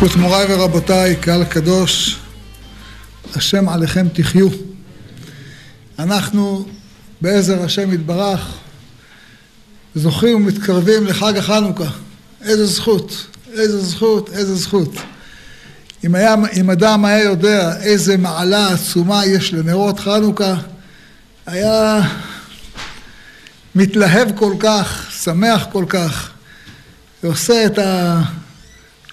ברשות מוריי ורבותיי, קהל קדוש, השם עליכם תחיו. אנחנו בעזר השם יתברך זוכים ומתקרבים לחג החנוכה. איזה זכות, איזה זכות, איזה זכות. אם, היה, אם אדם היה יודע איזה מעלה עצומה יש לנרות חנוכה, היה מתלהב כל כך, שמח כל כך, ועושה את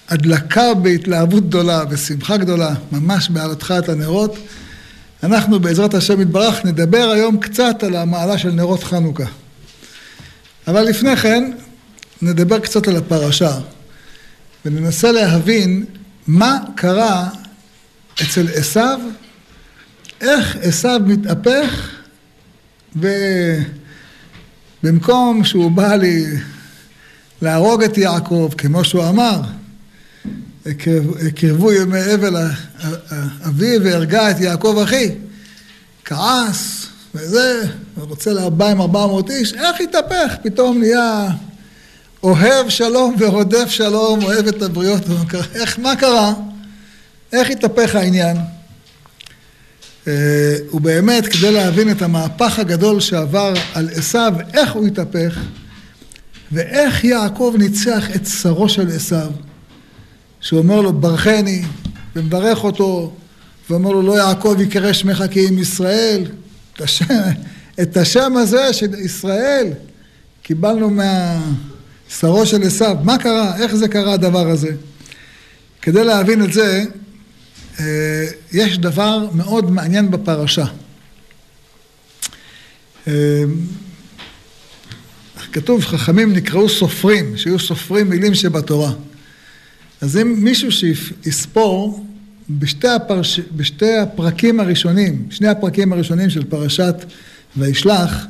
ההדלקה בהתלהבות גדולה, בשמחה גדולה, ממש בהעלתך את הנרות. אנחנו בעזרת השם יתברך נדבר היום קצת על המעלה של נרות חנוכה. אבל לפני כן נדבר קצת על הפרשה וננסה להבין מה קרה אצל עשיו, איך עשיו מתהפך ובמקום שהוא בא לי להרוג את יעקב, כמו שהוא אמר, הקרבו ימי אבל אבי והרגה את יעקב אחי, כעס וזה, ורוצה עם ארבע מאות איש, איך התהפך? פתאום נהיה אוהב שלום ורודף שלום, אוהב את הבריות, איך, מה קרה? איך התהפך העניין? אה, ובאמת, כדי להבין את המהפך הגדול שעבר על עשיו, איך הוא התהפך, ואיך יעקב ניצח את שרו של עשיו, שאומר לו ברכני, ומברך אותו, ואומר לו לא יעקב יקרא שמך כי אם ישראל, את השם, את השם הזה של ישראל קיבלנו מהשרו של עשיו. מה קרה? איך זה קרה הדבר הזה? כדי להבין את זה, אה, יש דבר מאוד מעניין בפרשה. אה, כתוב חכמים נקראו סופרים, שיהיו סופרים מילים שבתורה. אז אם מישהו שיספור בשתי, הפרש... בשתי הפרקים הראשונים, שני הפרקים הראשונים של פרשת וישלח,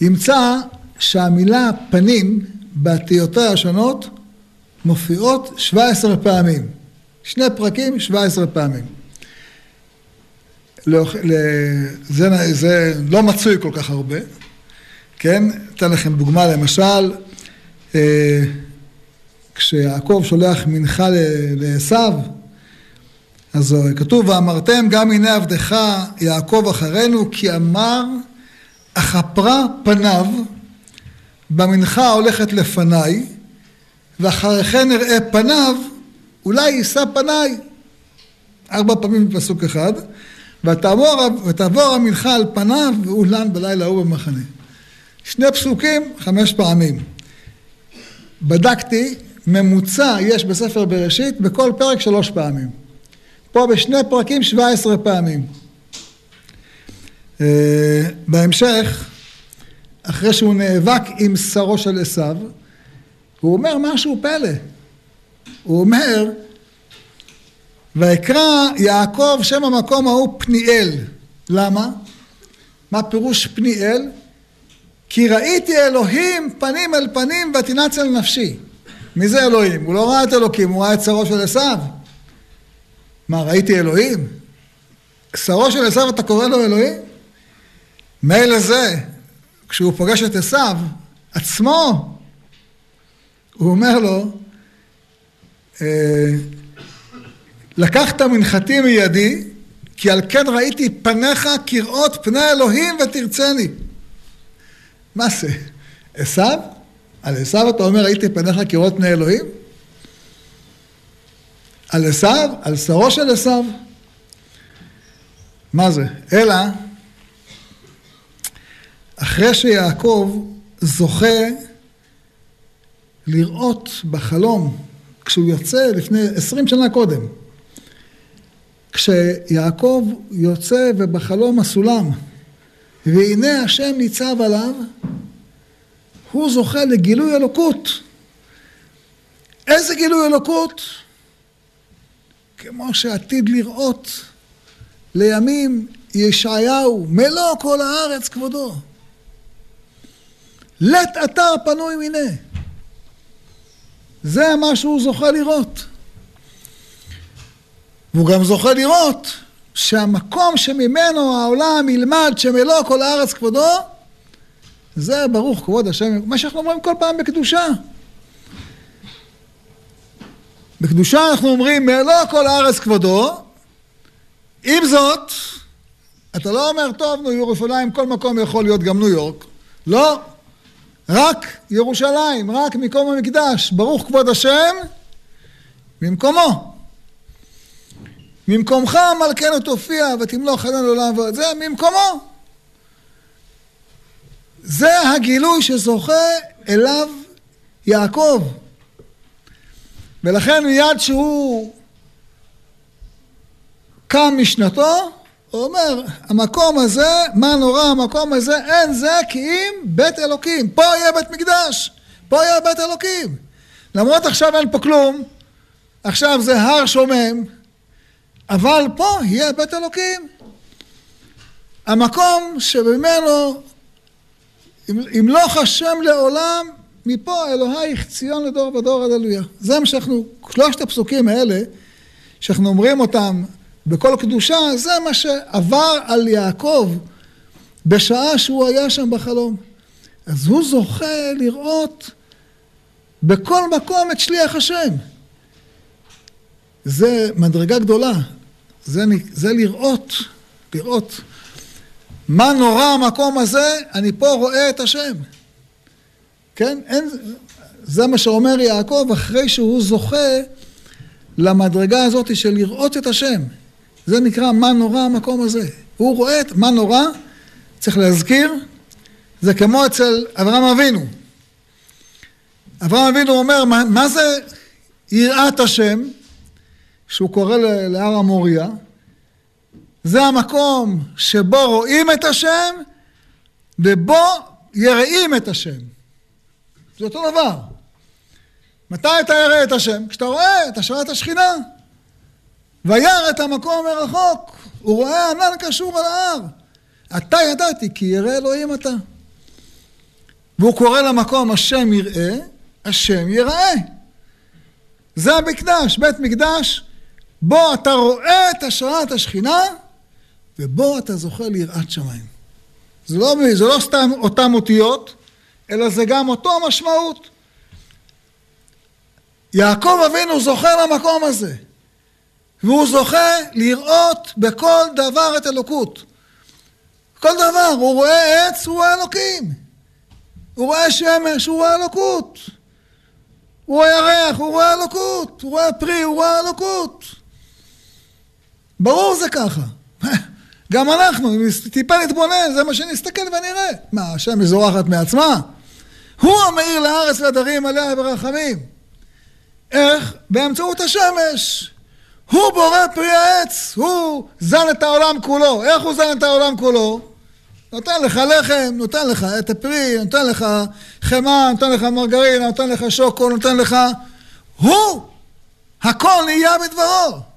ימצא שהמילה פנים באתיותיה השונות מופיעות 17 פעמים. שני פרקים, 17 פעמים. לא, זה, זה לא מצוי כל כך הרבה, כן? אתן לכם דוגמה, למשל, אה, כשיעקב שולח מנחה לעשו, אז כתוב, ואמרתם גם הנה עבדך יעקב אחרינו, כי אמר, אכפרה פניו, במנחה ההולכת לפניי, ואחרי כן אראה פניו, אולי יישא פניי. ארבע פעמים בפסוק אחד, ותעבור, ותעבור המנחה על פניו, ואולן בלילה ההוא במחנה. שני פסוקים, חמש פעמים. בדקתי, ממוצע יש בספר בראשית בכל פרק שלוש פעמים. פה בשני פרקים שבע עשרה פעמים. אה, בהמשך, אחרי שהוא נאבק עם שרו של עשיו, הוא אומר משהו פלא. הוא אומר, ויקרא יעקב שם המקום ההוא פניאל. למה? מה פירוש פניאל? כי ראיתי אלוהים פנים אל פנים ותנץ אל נפשי. מי זה אלוהים? הוא לא ראה את אלוקים, הוא ראה את שרו של עשיו. מה, ראיתי אלוהים? שרו של עשיו אתה קורא לו אלוהים? מילא זה, כשהוא פוגש את עשיו, עצמו, הוא אומר לו, אה, לקחת מנחתי מידי, כי על כן ראיתי פניך כראות פני אלוהים ותרצני. מה זה? עשיו? על עשיו אתה אומר ראיתי פניך כראות פני אלוהים? על עשיו? על שרו של עשיו? מה זה? אלא אחרי שיעקב זוכה לראות בחלום כשהוא יוצא לפני עשרים שנה קודם כשיעקב יוצא ובחלום הסולם והנה השם ניצב עליו הוא זוכה לגילוי אלוקות. איזה גילוי אלוקות? כמו שעתיד לראות לימים ישעיהו, מלוא כל הארץ כבודו. לט אתר פנוי מיניה. זה מה שהוא זוכה לראות. והוא גם זוכה לראות שהמקום שממנו העולם ילמד שמלוא כל הארץ כבודו, זה ברוך כבוד השם, מה שאנחנו אומרים כל פעם בקדושה. בקדושה אנחנו אומרים, מלוא כל הארץ כבודו, עם זאת, אתה לא אומר, טוב, נו, ירושלים, כל מקום יכול להיות גם ניו יורק. לא, רק ירושלים, רק מקום המקדש, ברוך כבוד השם, ממקומו. ממקומך מלכנו תופיע ותמלוך עלינו ועוד זה, ממקומו. זה הגילוי שזוכה אליו יעקב. ולכן מיד שהוא קם משנתו, הוא אומר, המקום הזה, מה נורא המקום הזה, אין זה כי אם בית אלוקים. פה יהיה בית מקדש, פה יהיה בית אלוקים. למרות עכשיו אין פה כלום, עכשיו זה הר שומם, אבל פה יהיה בית אלוקים. המקום שממנו ימלוך השם לעולם, מפה אלוהיך ציון לדור ודור עד עלויה. זה מה שאנחנו, שלושת הפסוקים האלה, שאנחנו אומרים אותם בכל קדושה, זה מה שעבר על יעקב בשעה שהוא היה שם בחלום. אז הוא זוכה לראות בכל מקום את שליח השם. זה מדרגה גדולה, זה, זה לראות, לראות. מה נורא המקום הזה, אני פה רואה את השם. כן? אין, זה מה שאומר יעקב אחרי שהוא זוכה למדרגה הזאת של לראות את השם. זה נקרא מה נורא המקום הזה. הוא רואה את מה נורא, צריך להזכיר, זה כמו אצל אברהם אבינו. אברהם אבינו אומר, מה, מה זה יראת השם, שהוא קורא להר המוריה? זה המקום שבו רואים את השם ובו יראים את השם. זה אותו דבר. מתי אתה ירא את השם? כשאתה רואה את השראת השכינה. וירא את המקום מרחוק, הוא רואה ענן קשור על ההר. אתה ידעתי כי ירא אלוהים אתה. והוא קורא למקום השם יראה, השם יראה. זה המקדש, בית מקדש, בו אתה רואה את השראת השכינה, ובו אתה זוכה ליראת שמיים. זה לא, זה לא סתם אותן אותיות, אלא זה גם אותו משמעות. יעקב אבינו זוכה למקום הזה. והוא זוכה לראות בכל דבר את אלוקות. כל דבר, הוא רואה עץ, הוא רואה אלוקים. הוא רואה שמש, הוא רואה אלוקות. הוא רואה ירח, הוא רואה אלוקות. הוא רואה פרי, הוא רואה אלוקות. ברור זה ככה. גם אנחנו, אם טיפה נתבונן, זה מה שנסתכל ונראה. מה, השמש זורחת מעצמה? הוא המאיר לארץ והדרים עליה ברחמים. איך? באמצעות השמש. הוא בורא פרי העץ, הוא זן את העולם כולו. איך הוא זן את העולם כולו? נותן לך לחם, נותן לך את הפרי, נותן לך חמאה, נותן לך מרגרינה, נותן לך שוקו, נותן לך... הוא! הכל נהיה בדברו.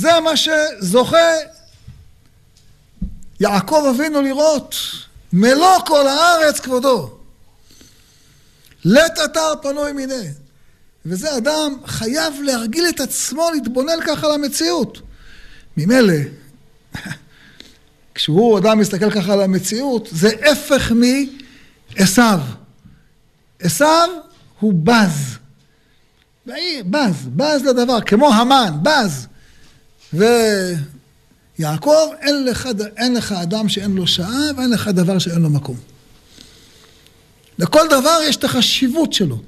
זה מה שזוכה יעקב אבינו לראות. מלוא כל הארץ כבודו. לית אתר פנוי מיניה. וזה אדם חייב להרגיל את עצמו להתבונן ככה על המציאות. ממילא, כשהוא אדם מסתכל ככה על המציאות, זה הפך מעשו. עשו הוא בז. בז, בז לדבר, כמו המן, בז. ויעקב, אין לך, אין לך אדם שאין לו שעה ואין לך דבר שאין לו מקום. לכל דבר יש את החשיבות שלו.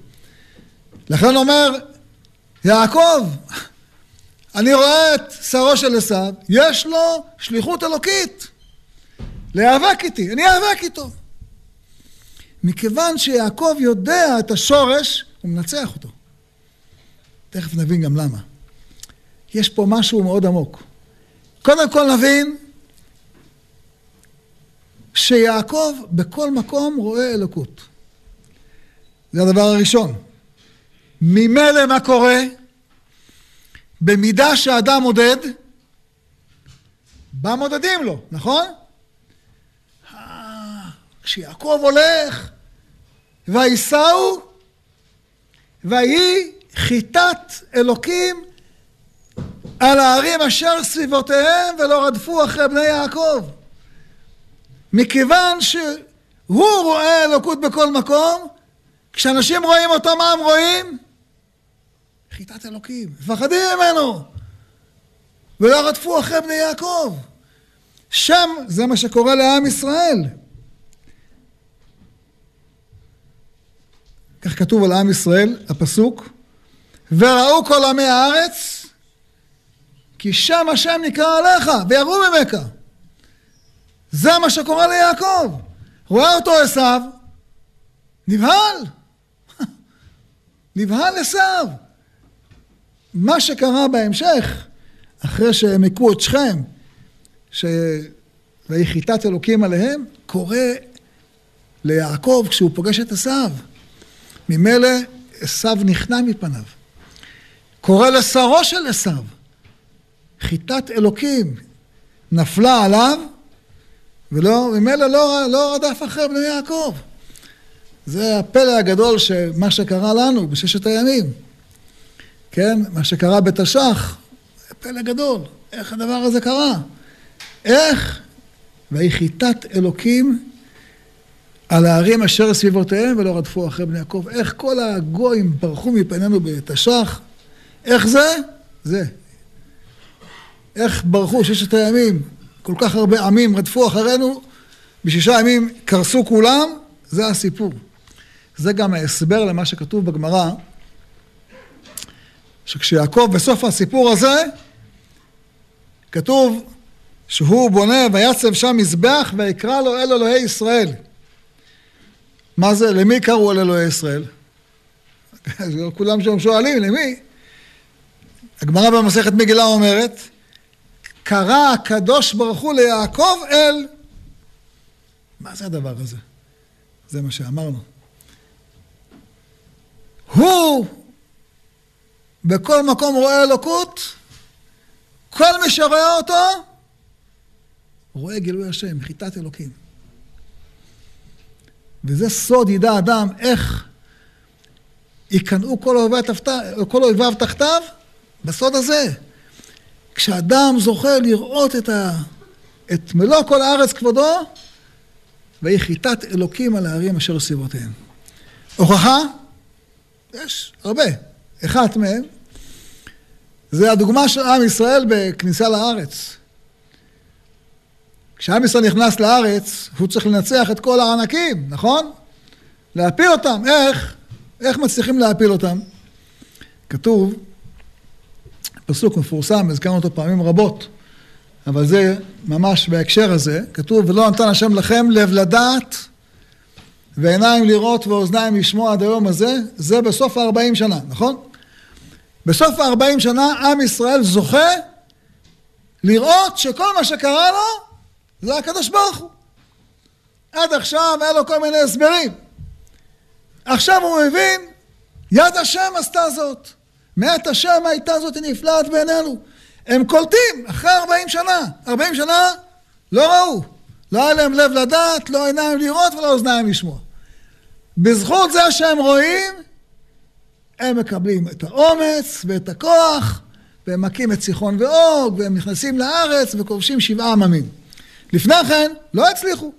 לכן אומר, יעקב, אני רואה את שרו של עשיו, יש לו שליחות אלוקית להיאבק איתי, אני אאבק איתו. מכיוון שיעקב יודע את השורש, הוא מנצח אותו. תכף נבין גם למה. יש פה משהו מאוד עמוק. קודם כל נבין שיעקב בכל מקום רואה אלוקות. זה הדבר הראשון. ממילא מה קורה? במידה שאדם מודד, במודדים לו, נכון? כשיעקב הולך, וייסעו, ויהי חיטת אלוקים על הערים אשר סביבותיהם ולא רדפו אחרי בני יעקב. מכיוון שהוא רואה אלוקות בכל מקום, כשאנשים רואים אותו, מה הם רואים? חיטת אלוקים, מפחדים ממנו, ולא רדפו אחרי בני יעקב. שם זה מה שקורה לעם ישראל. כך כתוב על עם ישראל, הפסוק, וראו כל עמי הארץ, כי שם השם נקרא עליך, ויראו ממך. זה מה שקורה ליעקב. רואה אותו עשיו, נבהל. נבהל עשיו. מה שקרה בהמשך, אחרי שהם הכו את שכם, שוהי חיטת אלוקים עליהם, קורה ליעקב כשהוא פוגש את עשיו. ממילא עשיו נכנע מפניו. קורא לשרו של עשיו, חיטת אלוקים נפלה עליו, וממילא לא, לא רדף אחרי בני יעקב. זה הפלא הגדול של מה שקרה לנו בששת הימים. כן, מה שקרה בתש"ח, זה פלא גדול. איך הדבר הזה קרה? איך? ויהי חיטת אלוקים על הערים אשר סביבותיהם ולא רדפו אחרי בני יעקב. איך כל הגויים ברחו מפנינו בתש"ח? איך זה? זה. איך ברחו ששת הימים, כל כך הרבה עמים רדפו אחרינו, בשישה ימים קרסו כולם, זה הסיפור. זה גם ההסבר למה שכתוב בגמרא, שכשיעקב בסוף הסיפור הזה, כתוב שהוא בונה ויצב שם מזבח ויקרא לו אל אלוהי ישראל. מה זה, למי קראו אל אלוהי ישראל? כולם שם שואלים, למי? הגמרא במסכת מגילה אומרת, קרא הקדוש ברוך הוא ליעקב אל... מה זה הדבר הזה? זה מה שאמרנו. הוא בכל מקום רואה אלוקות, כל מי שרואה אותו רואה גילוי השם, חיטת אלוקים. וזה סוד ידע אדם איך ייכנעו כל אויביו תחתיו, בסוד הזה. כשאדם זוכה לראות את, ה... את מלוא כל הארץ כבודו, ויהי חיטת אלוקים על הערים אשר סביבותיהם. הוכחה, יש הרבה. אחת מהן, זה הדוגמה של עם ישראל בכניסה לארץ. כשעם ישראל נכנס לארץ, הוא צריך לנצח את כל הענקים, נכון? להפיל אותם. איך? איך מצליחים להפיל אותם? כתוב, פסוק מפורסם, הזכרנו אותו פעמים רבות, אבל זה ממש בהקשר הזה, כתוב, ולא נתן השם לכם לב לדעת ועיניים לראות ואוזניים לשמוע עד היום הזה, זה בסוף הארבעים שנה, נכון? בסוף הארבעים שנה עם ישראל זוכה לראות שכל מה שקרה לו זה הקדוש ברוך הוא. עד עכשיו היה לו כל מיני הסברים. עכשיו הוא מבין, יד השם עשתה זאת. מאת השם הייתה זאת נפלאת בעינינו. הם קולטים אחרי ארבעים שנה. ארבעים שנה לא ראו. לא היה להם לב לדעת, לא עיניים לראות ולא אוזניים לשמוע. בזכות זה שהם רואים, הם מקבלים את האומץ ואת הכוח, והם מכים את סיחון ואוג, והם נכנסים לארץ וכובשים שבעה עממים. לפני כן לא הצליחו.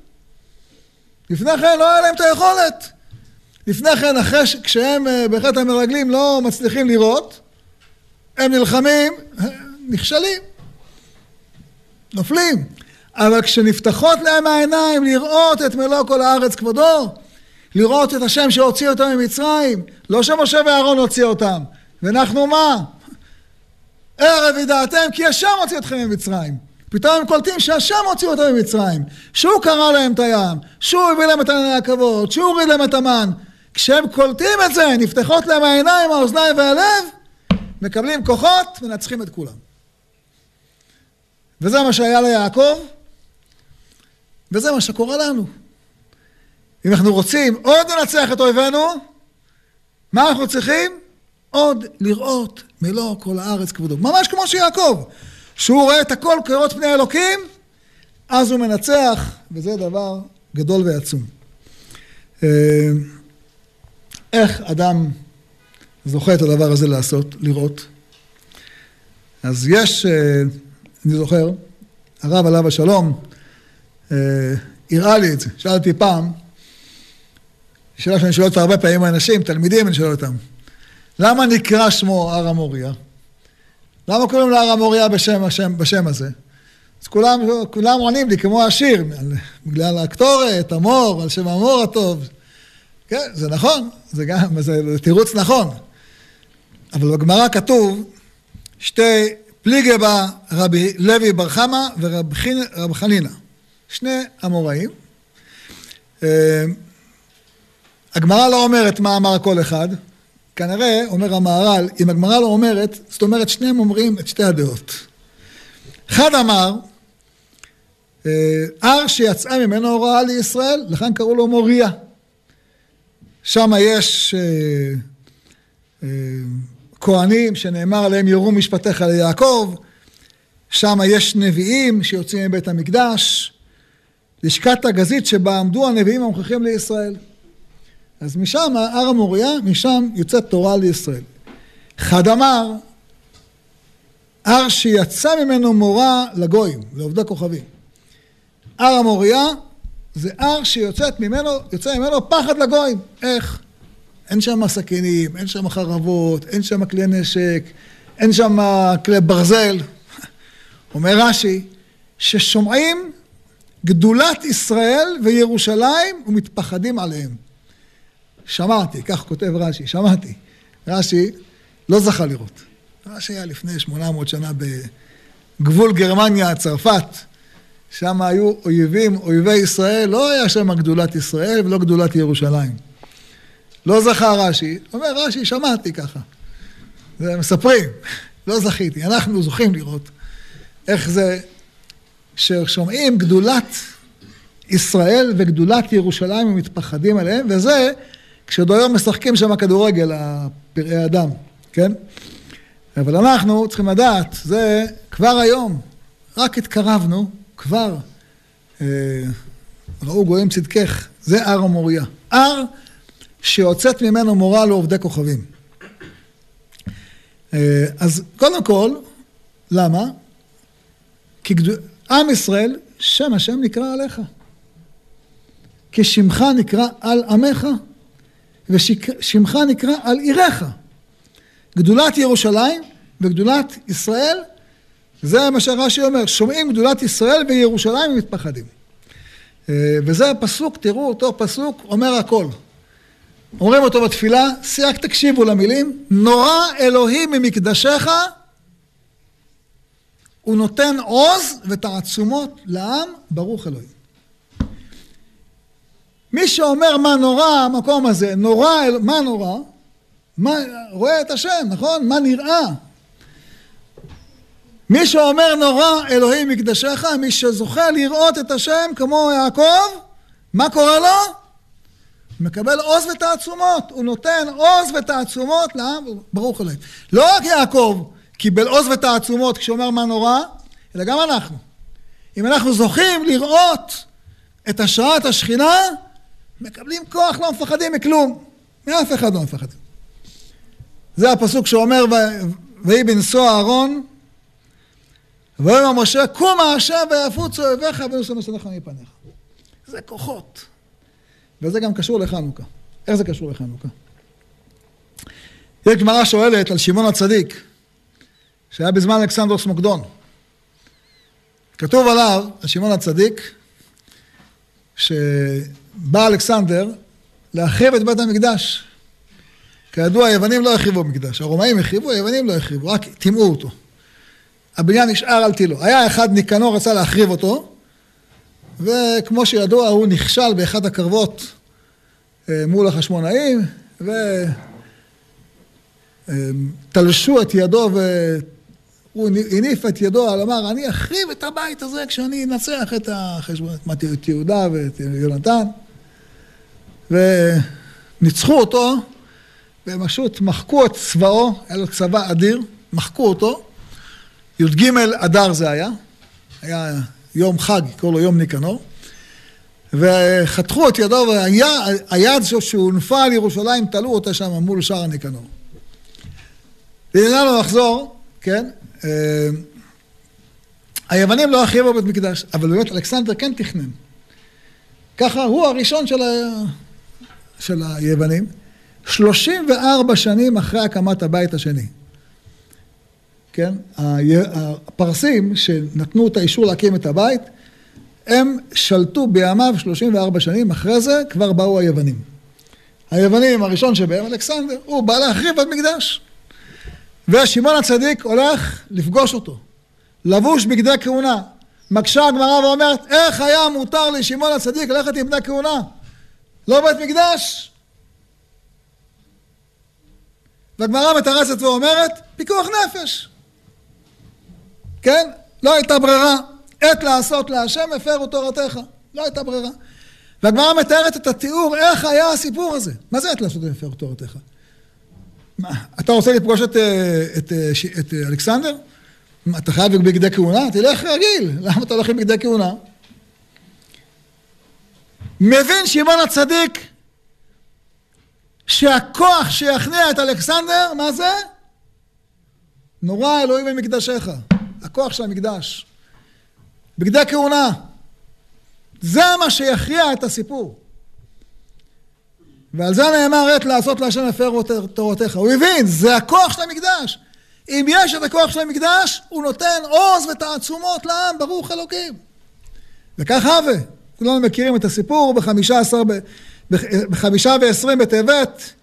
לפני כן לא היה להם את היכולת. לפני כן, אחרי ש... כשהם אה, בחטא המרגלים לא מצליחים לראות, הם נלחמים, נכשלים, נופלים. אבל כשנפתחות להם העיניים לראות את מלוא כל הארץ כבודו, לראות את השם שהוציא אותם ממצרים, לא שמשה ואהרון הוציא אותם, ואנחנו מה? ערב ידעתם כי השם הוציא אתכם ממצרים. פתאום הם קולטים שהשם הוציא אותם ממצרים, שהוא קרא להם את הים, שהוא הביא להם את ענני הכבוד, שהוא הוריד להם את המן. כשהם קולטים את זה, נפתחות להם העיניים, האוזניים והלב, מקבלים כוחות, מנצחים את כולם. וזה מה שהיה ליעקב, וזה מה שקורה לנו. אם אנחנו רוצים עוד לנצח את אויבינו, מה אנחנו צריכים? עוד לראות מלוא כל הארץ כבודו. ממש כמו שיעקב. שהוא רואה את הכל כראות פני אלוקים, אז הוא מנצח, וזה דבר גדול ועצום. איך אדם זוכה את הדבר הזה לעשות, לראות? אז יש, אה, אני זוכר, הרב עליו השלום, אה, הראה לי את זה, שאלתי פעם, שאלה שאני שואל אותה הרבה פעמים אנשים, תלמידים אני שואל אותם, למה נקרא שמו הר המוריה? למה קוראים להר המוריה בשם, השם, בשם הזה? אז כולם, כולם עונים לי כמו השיר, בגלל הקטורת, המור, על שם המור הטוב. כן, זה נכון, זה גם, זה תירוץ נכון. אבל בגמרא כתוב שתי פליגי בה רבי לוי בר חמא ורב חנינא, שני אמוראים. אה, הגמרא לא אומרת מה אמר כל אחד, כנראה, אומר המהר"ל, אם הגמרא לא אומרת, זאת אומרת שניהם אומרים את שתי הדעות. אחד אמר, אה, הר שיצאה ממנו הוראה לישראל, לכן קראו לו מוריה. שם יש אה, אה, כהנים שנאמר עליהם יורו משפטיך ליעקב, שם יש נביאים שיוצאים מבית המקדש, לשכת הגזית שבה עמדו הנביאים המוכיחים לישראל. אז משם, הר המוריה, משם יוצאת תורה לישראל. אחד אמר, הר שיצא ממנו מורה לגויים, לעובדי כוכבים. הר המוריה זה הר שיוצאת ממנו, ממנו פחד לגויים. איך? אין שם סכינים, אין שם חרבות, אין שם כלי נשק, אין שם כלי ברזל. אומר רש"י, ששומעים גדולת ישראל וירושלים ומתפחדים עליהם. שמעתי, כך כותב רש"י, שמעתי. רש"י לא זכה לראות. רש"י היה לפני 800 שנה בגבול גרמניה, צרפת. שם היו אויבים, אויבי ישראל, לא היה שם גדולת ישראל ולא גדולת ירושלים. לא זכה רש"י, אומר רש"י, שמעתי ככה. מספרים, לא זכיתי. אנחנו זוכים לראות איך זה ששומעים גדולת ישראל וגדולת ירושלים ומתפחדים עליהם, וזה כשעוד היום משחקים שם כדורגל, הפראי אדם, כן? אבל אנחנו צריכים לדעת, זה כבר היום, רק התקרבנו, כבר אה, ראו גויים צדקך, זה הר המוריה. הר שיוצאת ממנו מורה לעובדי כוכבים. אה, אז קודם כל, למה? כי גדול, עם ישראל, שם השם נקרא עליך. כי שמך נקרא על עמך. ושמך נקרא על עירך. גדולת ירושלים וגדולת ישראל, זה מה שרש"י אומר, שומעים גדולת ישראל וירושלים ומתפחדים. אה, וזה הפסוק, תראו אותו פסוק, אומר הכל. אומרים אותו בתפילה, רק תקשיבו למילים, נורא אלוהים ממקדשך, הוא נותן עוז ותעצומות לעם, ברוך אלוהים. מי שאומר מה נורא המקום הזה, נורא, מה נורא? מה, רואה את השם, נכון? מה נראה? מי שאומר נורא אלוהים מקדשך, מי שזוכה לראות את השם כמו יעקב, מה קורה לו? מקבל עוז ותעצומות, הוא נותן עוז ותעצומות לעם, ברוך אלוהים. לא רק יעקב קיבל עוז ותעצומות כשאומר מה נורא, אלא גם אנחנו. אם אנחנו זוכים לראות את השראת השכינה, מקבלים כוח, לא מפחדים מכלום. מאף אחד לא מפחדים. זה הפסוק שאומר, ויהי בנשוא אהרון, ויאמר משה, קומה השם ויפוצו אויביך ונושא משנאיך מפניך. זה כוחות. וזה גם קשור לחנוכה. איך זה קשור לחנוכה? יש גמרא שואלת על שמעון הצדיק, שהיה בזמן אלכסנדרוס מוקדון. כתוב עליו, על שמעון הצדיק, ש... בא אלכסנדר להחריב את בית המקדש. כידוע, היוונים לא החריבו מקדש, הרומאים החריבו, היוונים לא החריבו, רק טימאו אותו. הבניין נשאר על תילו. היה אחד, ניקנור רצה להחריב אותו, וכמו שידוע, הוא נכשל באחד הקרבות אה, מול החשמונאים, ותלשו את ידו והוא הניף את ידו, אמר, אני אחריב את הבית הזה כשאני אנצח את החשבון, את יהודה ואת יונתן. וניצחו אותו, והם פשוט מחקו את צבאו, היה לו צבא אדיר, מחקו אותו. י"ג אדר זה היה, היה יום חג, קראו לו יום ניקנור, וחתכו את ידו, והיד שהונפה על ירושלים, תלו אותה שם מול שער הניקנור. לעניין לחזור, כן, אה, היוונים לא החריבו בית מקדש, אבל באמת אלכסנדר כן תכנן. ככה הוא הראשון של ה... של היוונים, 34 שנים אחרי הקמת הבית השני. כן? הפרסים שנתנו את האישור להקים את הבית, הם שלטו בימיו 34 שנים, אחרי זה כבר באו היוונים. היוונים, הראשון שבהם, אלכסנדר, הוא בא להחריב את מקדש. ושמעון הצדיק הולך לפגוש אותו, לבוש בגדי כהונה. מקשה הגמרא ואומרת, איך היה מותר לשמעון הצדיק ללכת עם בני כהונה? לא בית מקדש? והגמרא מתרצת ואומרת, פיקוח נפש. כן? לא הייתה ברירה. עת לעשות להשם הפרו תורתך. לא הייתה ברירה. והגמרא מתארת את התיאור, איך היה הסיפור הזה. מה זה עת לעשות הפרו תורתך? מה, אתה רוצה לפגוש את, אה, את, את, אה, את אלכסנדר? מה, אתה חייב בגדי כהונה? תלך רגיל. למה אתה הולך עם בגדי כהונה? מבין שמעון הצדיק שהכוח שיכניע את אלכסנדר, מה זה? נורא אלוהים במקדשיך. הכוח של המקדש. בגדי כהונה. זה מה שיכריע את הסיפור. ועל זה נאמר עת לעשות להשם הפר תורתך. הוא הבין, זה הכוח של המקדש. אם יש את הכוח של המקדש, הוא נותן עוז ותעצומות לעם, ברוך אלוקים. וכך הווה. כולנו מכירים את הסיפור בחמישה עשר, בחמישה ועשרים בטבת.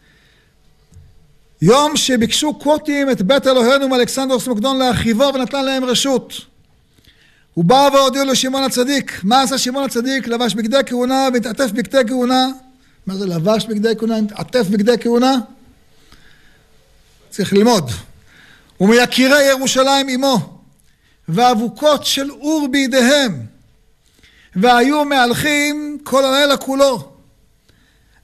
יום שביקשו קוטים את בית אלוהינו מאלכסנדרוס מוקדון להרחיבו ונתן להם רשות. הוא בא והודיע לשמעון הצדיק. מה עשה שמעון הצדיק? לבש בגדי כהונה והתעטף בגדי כהונה. מה זה לבש בגדי כהונה? התעטף בגדי כהונה? צריך ללמוד. ומיקירי ירושלים עמו, ואבוקות של אור בידיהם, והיו מהלכים כל הלילה כולו.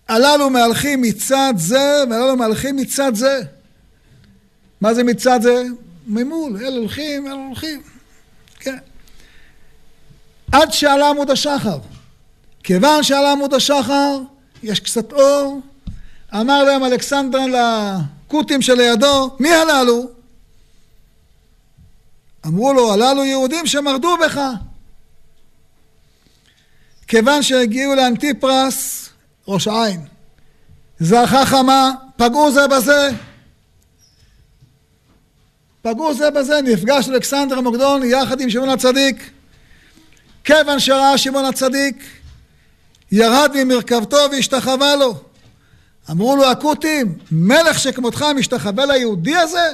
הללו מהלכים מצד זה, והללו מהלכים מצד זה. מה זה מצד זה? ממול, אלה הולכים, אלה הולכים. כן. עד שעלה עמוד השחר. כיוון שעלה עמוד השחר, יש קצת אור. אמר להם אלכסנדר לכותים שלידו, מי הללו? אמרו לו, הללו יהודים שמרדו בך. כיוון שהגיעו לאנטיפרס, ראש העין, זרחה חמה, פגעו זה בזה. פגעו זה בזה, נפגש אלכסנדר מוקדון יחד עם שמעון הצדיק. כיוון שראה שמעון הצדיק, ירד ממרכבתו והשתחווה לו. אמרו לו הכותים, מלך שכמותך משתחווה ליהודי הזה?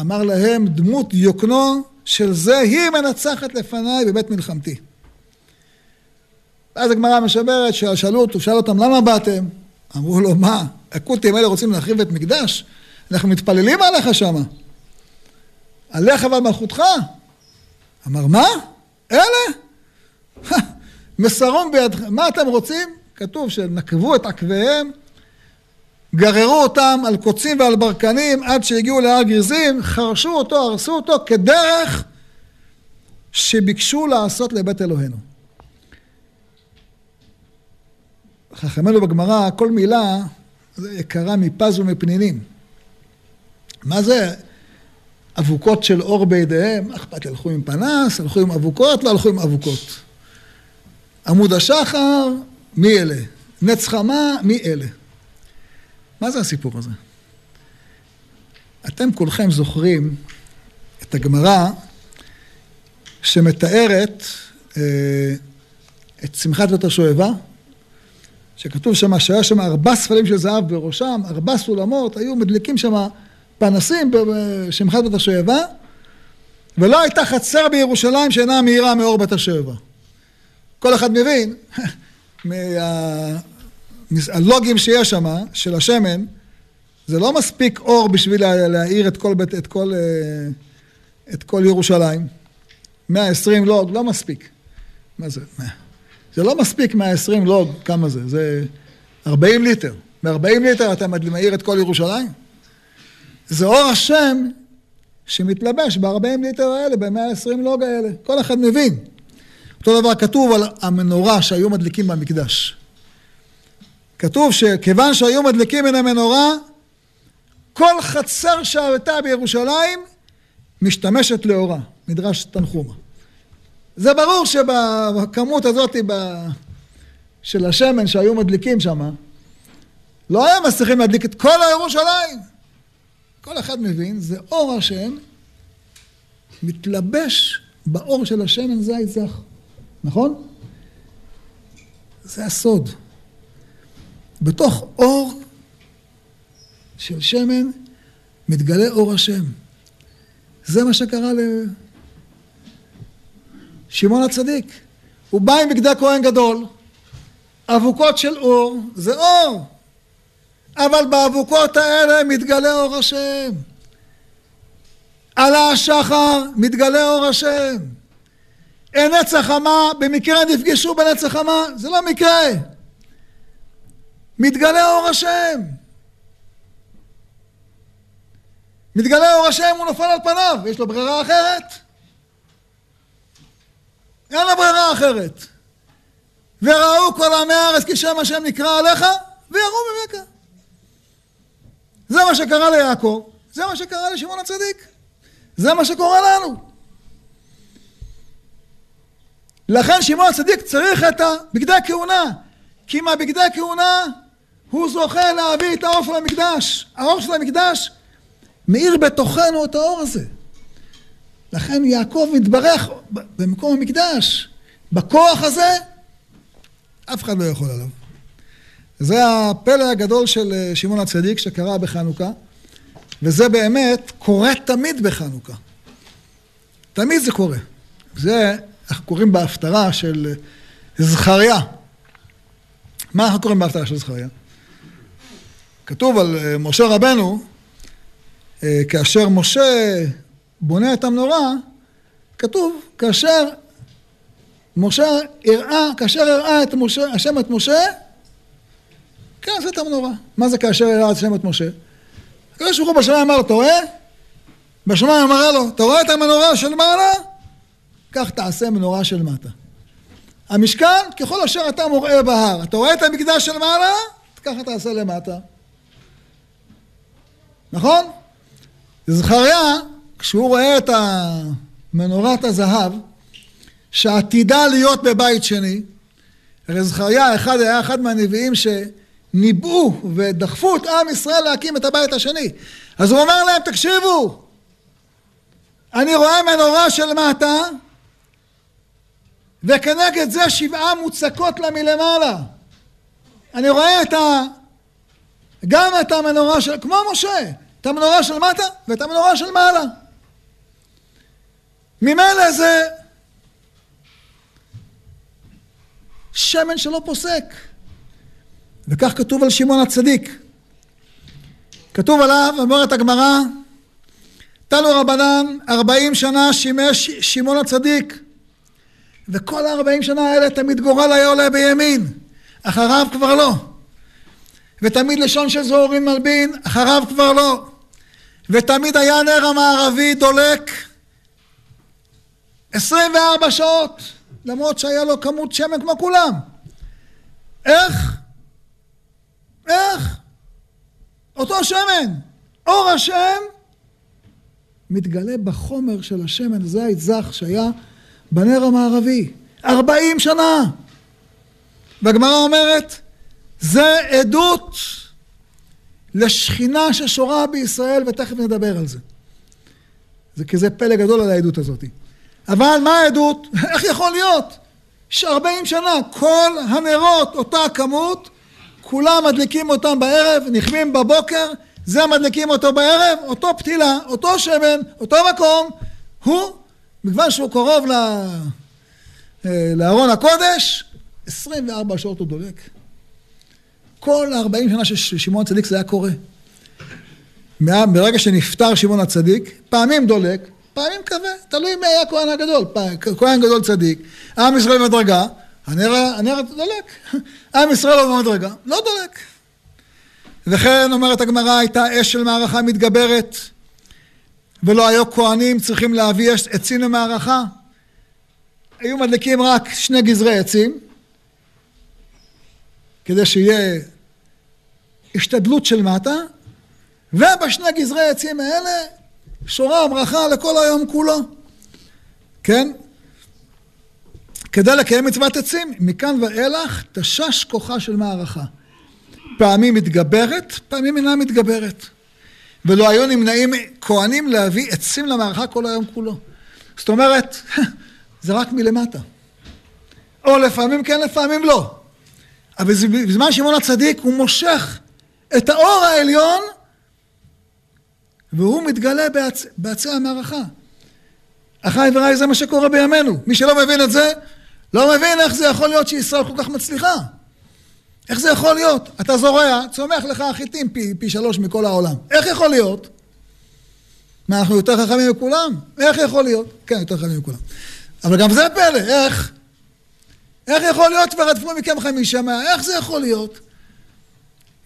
אמר להם, דמות דיוקנו של זה היא מנצחת לפניי בבית מלחמתי. ואז הגמרא משמרת, שאלו אותו, שאל אותם, למה באתם? אמרו לו, מה, הכותים האלה רוצים להחריב את מקדש? אנחנו מתפללים עליך שמה. עליך ועל מלכותך. אמר, מה? אלה? מסרום בידכם. מה אתם רוצים? כתוב שנקבו את עקביהם, גררו אותם על קוצים ועל ברקנים עד שהגיעו להר גריזים, חרשו אותו, הרסו אותו כדרך שביקשו לעשות לבית אלוהינו. חכמינו בגמרא, כל מילה זה יקרה מפז ומפנינים. מה זה אבוקות של אור בידיהם? אכפת לי? הלכו עם פנס, הלכו עם אבוקות, לא הלכו עם אבוקות. עמוד השחר, מי אלה? נץ חמה, מי אלה? מה זה הסיפור הזה? אתם כולכם זוכרים את הגמרא שמתארת אה, את שמחת בית השואבה, שכתוב שם שהיה שם ארבע ספלים של זהב בראשם, ארבע סולמות, היו מדליקים שם פנסים בשמחת בית השואבה, ולא הייתה חצר בירושלים שאינה מאירה מאור בית השואבה. כל אחד מבין, מהלוגים שיש שם, של השמן, זה לא מספיק אור בשביל להאיר את כל, בית, את כל, אה, את כל ירושלים. 120 לוג, לא מספיק. מה זה? זה לא מספיק 120 לוג, כמה זה? זה 40 ליטר. ב-40 ליטר אתה מאיר את כל ירושלים? זה אור השם שמתלבש ב-40 ליטר האלה, ב-120 לוג האלה. כל אחד מבין. אותו דבר כתוב על המנורה שהיו מדליקים במקדש. כתוב שכיוון שהיו מדליקים מן המנורה, כל חצר שהייתה בירושלים משתמשת לאורה, מדרש תנחומה. זה ברור שבכמות הזאת של השמן שהיו מדליקים שם, לא היה מצליחים להדליק את כל הירושלים. כל אחד מבין, זה אור השם מתלבש באור של השמן זית זך, נכון? זה הסוד. בתוך אור של שמן מתגלה אור השם. זה מה שקרה לשמעון הצדיק. הוא בא עם בגדי כהן גדול, אבוקות של אור, זה אור. אבל באבוקות האלה מתגלה אור השם. עלה השחר, מתגלה אור השם. אין עץ החמה, במקרה נפגשו בנץ החמה, זה לא מקרה. מתגלה אור השם. מתגלה אור השם, הוא נופל על פניו, יש לו ברירה אחרת? אין לו ברירה אחרת. וראו כל עמי הארץ כי שם השם נקרא עליך, ויראו ממך. זה מה שקרה ליעקב, זה מה שקרה לשמעון הצדיק. זה מה שקורה לנו. לכן שמעון הצדיק צריך את הבגדי כהונה, כי מהבגדי כהונה הוא זוכה להביא את האור של המקדש. האור של המקדש מאיר בתוכנו את האור הזה. לכן יעקב מתברך במקום המקדש. בכוח הזה, אף אחד לא יכול עליו. זה הפלא הגדול של אה, שמעון הצדיק שקרה בחנוכה, וזה באמת קורה תמיד בחנוכה. תמיד זה קורה. זה, אנחנו קוראים בהפטרה של אה, זכריה. מה אנחנו קוראים בהפטרה של זכריה? כתוב על אה, משה רבנו, כאשר משה בונה את המנורה, כתוב, כאשר משה הראה, כאשר הראה את משה, השם את משה, כן, עשה את המנורה. מה זה כאשר הראה את השם את משה? הקדוש ברוך הוא בשמיים אמר אתה רואה? בשמיים אמר לו, אתה רואה את המנורה של מעלה? כך תעשה מנורה של מטה. המשכן, ככל אשר אתה מוראה בהר. אתה רואה את המקדש של מעלה? ככה תעשה למטה. נכון? זכריה, כשהוא רואה את מנורת הזהב, שעתידה להיות בבית שני, הרי זכריה אחד, היה אחד מהנביאים שניבאו ודחפו את עם ישראל להקים את הבית השני. אז הוא אומר להם, תקשיבו, אני רואה מנורה של מטה, וכנגד זה שבעה מוצקות לה מלמעלה. אני רואה את ה... גם את המנורה של... כמו משה, את המנורה של מטה ואת המנורה של מעלה. ממילא זה שמן שלא פוסק. וכך כתוב על שמעון הצדיק. כתוב עליו, אומרת הגמרא, תנו רבנן, ארבעים שנה שימש שמעון הצדיק. וכל הארבעים שנה האלה תמיד גורל היה עולה בימין, אחריו כבר לא. ותמיד לשון של זוהרים מלבין, אחריו כבר לא. ותמיד היה נר המערבי דולק 24 שעות, למרות שהיה לו כמות שמן כמו כולם. איך? איך? אותו שמן, אור השם מתגלה בחומר של השמן זית זך שהיה בנר המערבי. 40 שנה. והגמרא אומרת, זה עדות לשכינה ששורה בישראל, ותכף נדבר על זה. זה כזה פלא גדול על העדות הזאת. אבל מה העדות? איך יכול להיות ש-40 שנה כל הנרות, אותה הכמות, כולם מדליקים אותם בערב, נכבים בבוקר, זה מדליקים אותו בערב, אותו פתילה, אותו שמן, אותו מקום, הוא, מכיוון שהוא קרוב אה, לארון הקודש, 24 שעות הוא דולק. כל ה-40 שנה של שמעון הצדיק זה היה קורה. ברגע שנפטר שמעון הצדיק, פעמים דולק, פעמים כבה, תלוי מי היה כהן הגדול, כהן גדול צדיק, עם ישראל במדרגה, הנר, דולק, עם ישראל במדרגה, לא דולק. וכן אומרת הגמרא, הייתה אש של מערכה מתגברת, ולא היו כהנים צריכים להביא עצים למערכה. היו מדליקים רק שני גזרי עצים, כדי שיהיה השתדלות של מטה, ובשני גזרי עצים האלה שורה הברכה לכל היום כולו, כן? כדי לקיים מצוות עצים, מכאן ואילך תשש כוחה של מערכה. פעמים מתגברת, פעמים אינה מתגברת. ולא היו נמנעים כהנים להביא עצים למערכה כל היום כולו. זאת אומרת, זה רק מלמטה. או לפעמים כן, לפעמים לא. אבל בזמן שמעון הצדיק הוא מושך את האור העליון והוא מתגלה בעצ... בעצי המערכה. אחיי ורעי זה מה שקורה בימינו. מי שלא מבין את זה, לא מבין איך זה יכול להיות שישראל כל כך מצליחה. איך זה יכול להיות? אתה זורע, צומח לך חיטים פי, פי שלוש מכל העולם. איך יכול להיות? מה, אנחנו יותר חכמים מכולם? איך יכול להיות? כן, יותר חכמים מכולם. אבל גם זה פלא, איך? איך יכול להיות ורדפו מכם חמישה מאה? איך זה יכול להיות?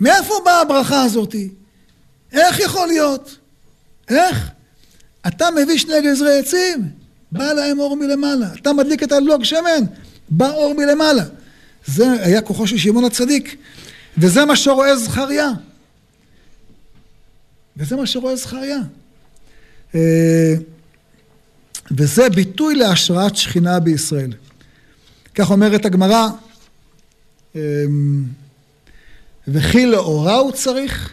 מאיפה באה הברכה הזאתי? איך יכול להיות? איך? אתה מביא שני גזרי עצים, בא להם אור מלמעלה. אתה מדליק את הלוג שמן, בא אור מלמעלה. זה היה כוחו של שמעון הצדיק, וזה מה שרואה זכריה. וזה מה שרואה זכריה. אה, וזה ביטוי להשראת שכינה בישראל. כך אומרת הגמרא, אה, וכי לאורה הוא צריך?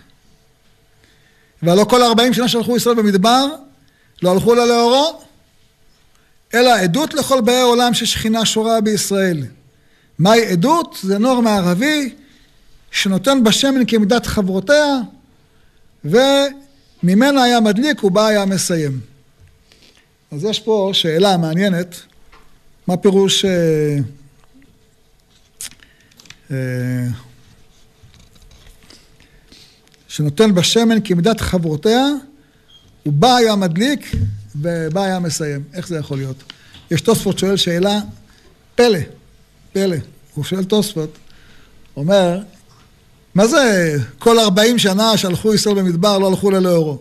והלא כל ארבעים שנה שהלכו ישראל במדבר, לא הלכו לה לאורו, אלא עדות לכל באי עולם ששכינה שורה בישראל. מהי עדות? זה נור מערבי שנותן בשמן כמידת חברותיה וממנה היה מדליק ובה היה מסיים. אז יש פה שאלה מעניינת, מה פירוש אה, אה, שנותן בשמן כמידת חברותיה ובה היה מדליק ובה היה מסיים. איך זה יכול להיות? יש תוספות שואל שאלה פלא. פלא. הוא שואל תוספות, אומר, מה זה כל ארבעים שנה שהלכו ישראל במדבר לא הלכו ללאורו?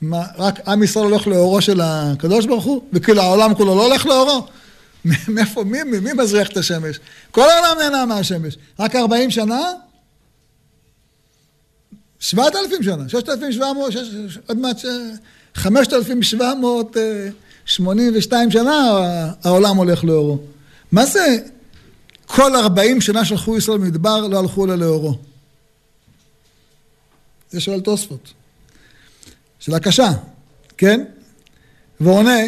מה, רק עם ישראל הולך לאורו של הקדוש ברוך הוא? וכאילו העולם כולו לא הולך לאורו? מאיפה, מי, מי, מי מזריח את השמש? כל העולם נהנה מהשמש. רק ארבעים שנה? שבעת אלפים שנה, ששת אלפים שבע מאות, עוד מעט חמשת אלפים שבע מאות אה, שמונים ושתיים שנה העולם הולך לאורו. מה זה כל ארבעים שנה שלחו ישראל במדבר, לא הלכו אלא לאורו. זה שואל תוספות. שאלה קשה, כן? ועונה,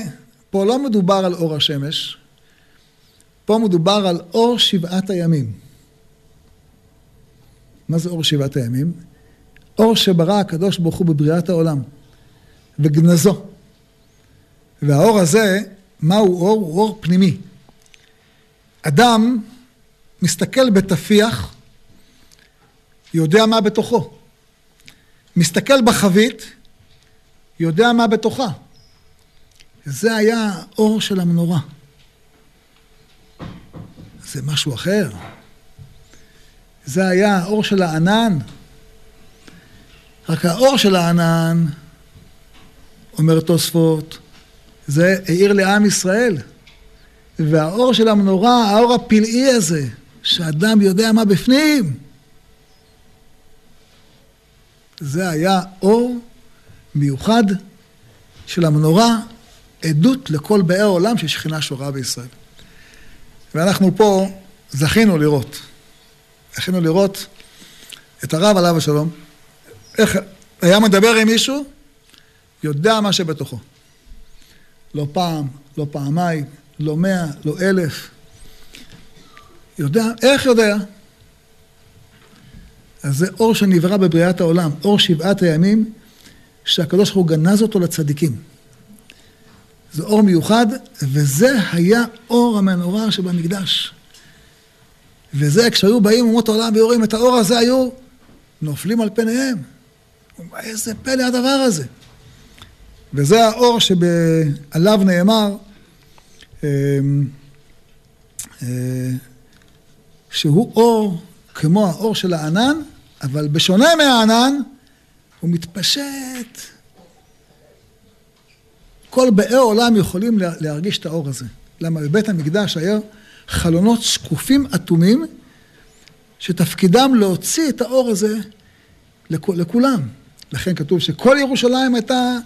פה לא מדובר על אור השמש, פה מדובר על אור שבעת הימים. מה זה אור שבעת הימים? אור שברא הקדוש ברוך הוא בבריאת העולם, וגנזו. והאור הזה, מהו אור? הוא אור פנימי. אדם מסתכל בתפיח, יודע מה בתוכו. מסתכל בחבית, יודע מה בתוכה. זה היה האור של המנורה. זה משהו אחר. זה היה האור של הענן. רק האור של הענן, אומר תוספות, זה העיר לעם ישראל. והאור של המנורה, האור הפלאי הזה, שאדם יודע מה בפנים. זה היה אור מיוחד של המנורה, עדות לכל באי העולם ששכינה שורה בישראל. ואנחנו פה זכינו לראות, זכינו לראות את הרב עליו השלום, איך היה מדבר עם מישהו, יודע מה שבתוכו. לא פעם, לא פעמיים, לא מאה, לא אלף. יודע, איך יודע? אז זה אור שנברא בבריאת העולם, אור שבעת הימים, שהקדוש ברוך הוא גנז אותו לצדיקים. זה אור מיוחד, וזה היה אור המנורה שבמקדש. וזה, כשהיו באים אומות העולם ויורים את האור הזה, היו נופלים על פניהם. איזה פלא הדבר הזה. וזה האור שעליו נאמר, אמ, אה, שהוא אור כמו האור של הענן, אבל בשונה מהענן, הוא מתפשט. כל באי עולם יכולים להרגיש את האור הזה. למה בבית המקדש היה חלונות שקופים אטומים, שתפקידם להוציא את האור הזה לכולם. לכן כתוב שכל ירושלים הייתה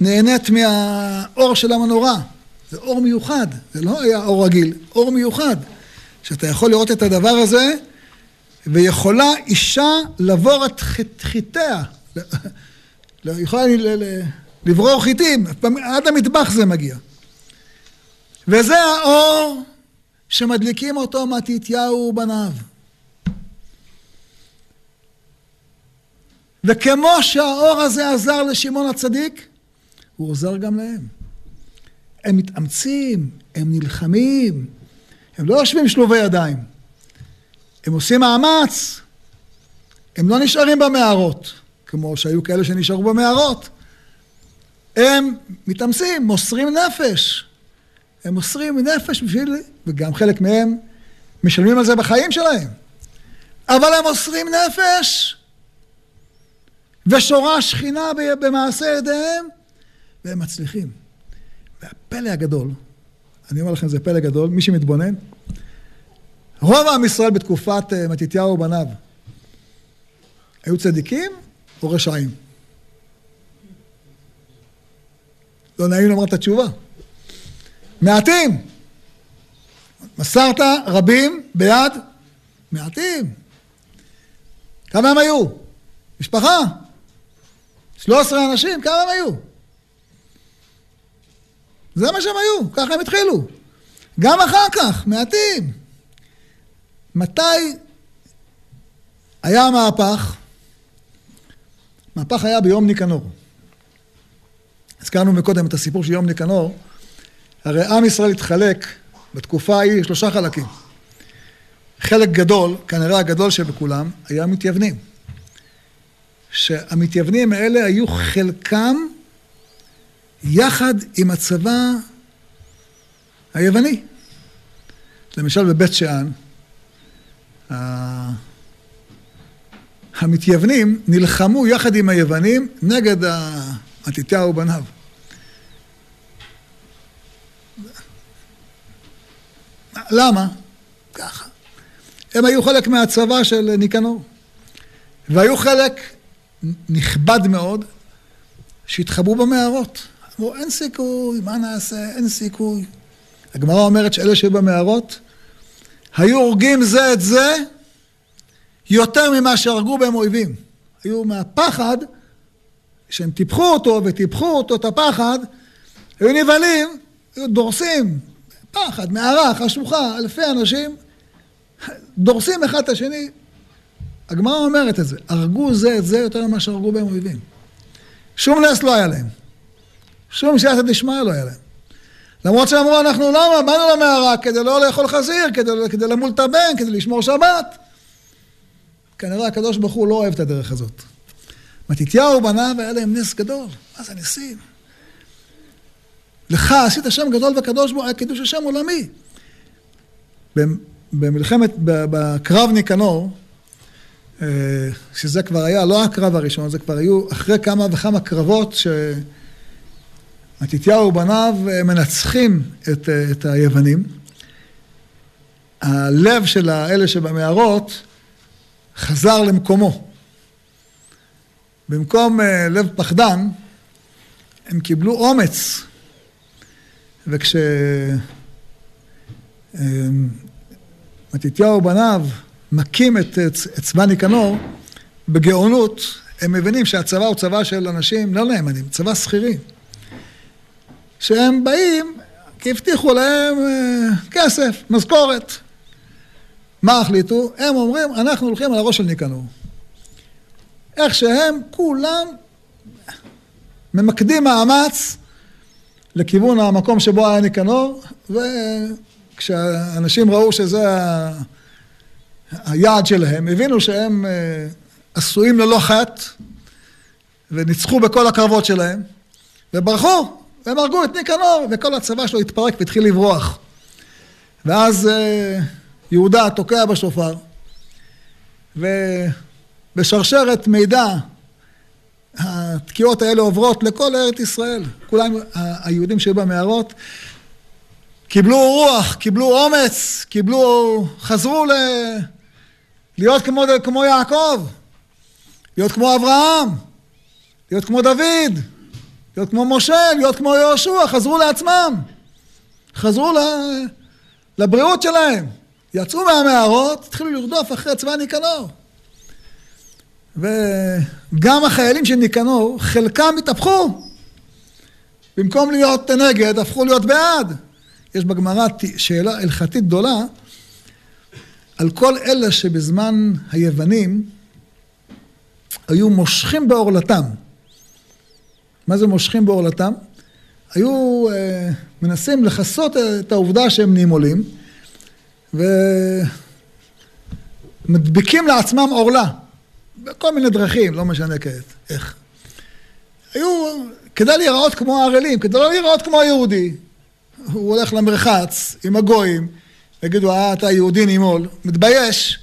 נהנית מהאור של המנורה. זה אור מיוחד, זה לא היה אור רגיל, אור מיוחד. שאתה יכול לראות את הדבר הזה ויכולה אישה לבור את חיטיה. יכולה לברור חיטים, עד המטבח זה מגיע. וזה האור שמדליקים אותו מתתיהו ובניו. וכמו שהאור הזה עזר לשמעון הצדיק, הוא עוזר גם להם. הם מתאמצים, הם נלחמים, הם לא יושבים שלובי ידיים. הם עושים מאמץ, הם לא נשארים במערות, כמו שהיו כאלה שנשארו במערות. הם מתאמצים, מוסרים נפש. הם מוסרים נפש בשביל, וגם חלק מהם משלמים על זה בחיים שלהם. אבל הם מוסרים נפש, ושורה שכינה במעשה ידיהם, והם מצליחים. והפלא הגדול, אני אומר לכם, זה פלא גדול, מי שמתבונן, רוב עם ישראל בתקופת אה, מתתיהו ובניו היו צדיקים או רשעים? לא נעים לומר את התשובה. מעטים. מסרת רבים ביד מעטים. כמה הם היו? משפחה. 13 אנשים, כמה הם היו? זה מה שהם היו, ככה הם התחילו. גם אחר כך, מעטים. מתי היה המהפך? המהפך היה ביום ניקנור. הזכרנו מקודם את הסיפור של יום ניקנור. הרי עם ישראל התחלק בתקופה ההיא שלושה חלקים. חלק גדול, כנראה הגדול שבכולם, היה מתייוונים. שהמתייוונים האלה היו חלקם יחד עם הצבא היווני. למשל בבית שאן, המתייוונים נלחמו יחד עם היוונים נגד מתתיהו ובניו. למה? ככה. הם היו חלק מהצבא של ניקנור. והיו חלק נכבד מאוד שהתחבאו במערות. אמרו, אין סיכוי, מה נעשה? אין סיכוי. הגמרא אומרת שאלה שהיו במערות היו הורגים זה את זה יותר ממה שהרגו בהם אויבים. היו מהפחד, שהם טיפחו אותו וטיפחו אותו, את הפחד, היו נבהלים, היו דורסים, פחד, מערה, חשוכה, אלפי אנשים, דורסים אחד את השני. הגמרא אומרת את זה, הרגו זה את זה יותר ממה שהרגו בהם אויבים. שום נס לא היה להם. שום סייעתא דשמיא לא היה להם. למרות שאמרו, אנחנו למה? באנו למערה כדי לא לאכול חזיר, כדי, כדי למול את הבן, כדי לשמור שבת. כנראה הקדוש ברוך הוא לא אוהב את הדרך הזאת. מתתיהו בניו היה להם נס גדול. מה זה ניסים? לך עשית שם גדול וקדוש בו, היה קידוש השם עולמי. במלחמת, בקרב ניקנור, שזה כבר היה, לא הקרב הראשון, זה כבר היו אחרי כמה וכמה קרבות ש... מתתיהו ובניו אה, מנצחים את, אה, את היוונים. הלב של האלה שבמערות חזר למקומו. במקום אה, לב פחדן, הם קיבלו אומץ. וכשמתתיהו ובניו מכים את, את צבא ניקנור בגאונות, הם מבינים שהצבא הוא צבא של אנשים לא נאמנים, צבא שכירים. שהם באים כי הבטיחו להם אה, כסף, משכורת. מה החליטו? הם אומרים, אנחנו הולכים על הראש של ניקנור. איך שהם כולם ממקדים מאמץ לכיוון המקום שבו היה ניקנור, וכשאנשים ראו שזה ה... היעד שלהם, הבינו שהם אה, עשויים ללא חטא, וניצחו בכל הקרבות שלהם, וברחו. והם הרגו את ניקנור, וכל הצבא שלו התפרק והתחיל לברוח. ואז אה, יהודה תוקע בשופר, ובשרשרת מידע התקיעות האלה עוברות לכל ארץ ישראל. כולם, היהודים שהיו במערות, קיבלו רוח, קיבלו אומץ, קיבלו, חזרו ל... להיות כמו, כמו יעקב, להיות כמו אברהם, להיות כמו דוד. להיות כמו משה, להיות כמו יהושע, חזרו לעצמם. חזרו לבריאות שלהם. יצאו מהמערות, התחילו לרדוף אחרי צבא ניקנור. וגם החיילים של ניקנור, חלקם התהפכו. במקום להיות נגד, הפכו להיות בעד. יש בגמרא שאלה הלכתית גדולה על כל אלה שבזמן היוונים היו מושכים בעורלתם. מה זה מושכים בעורלתם? היו אה, מנסים לכסות את העובדה שהם נהיים עולים ומדביקים לעצמם עורלה בכל מיני דרכים, לא משנה כעת איך. היו כדי להיראות כמו הערלים, כדי לא להיראות כמו היהודי. הוא הולך למרחץ עם הגויים, יגידו, אה, אתה יהודי נימול, מתבייש.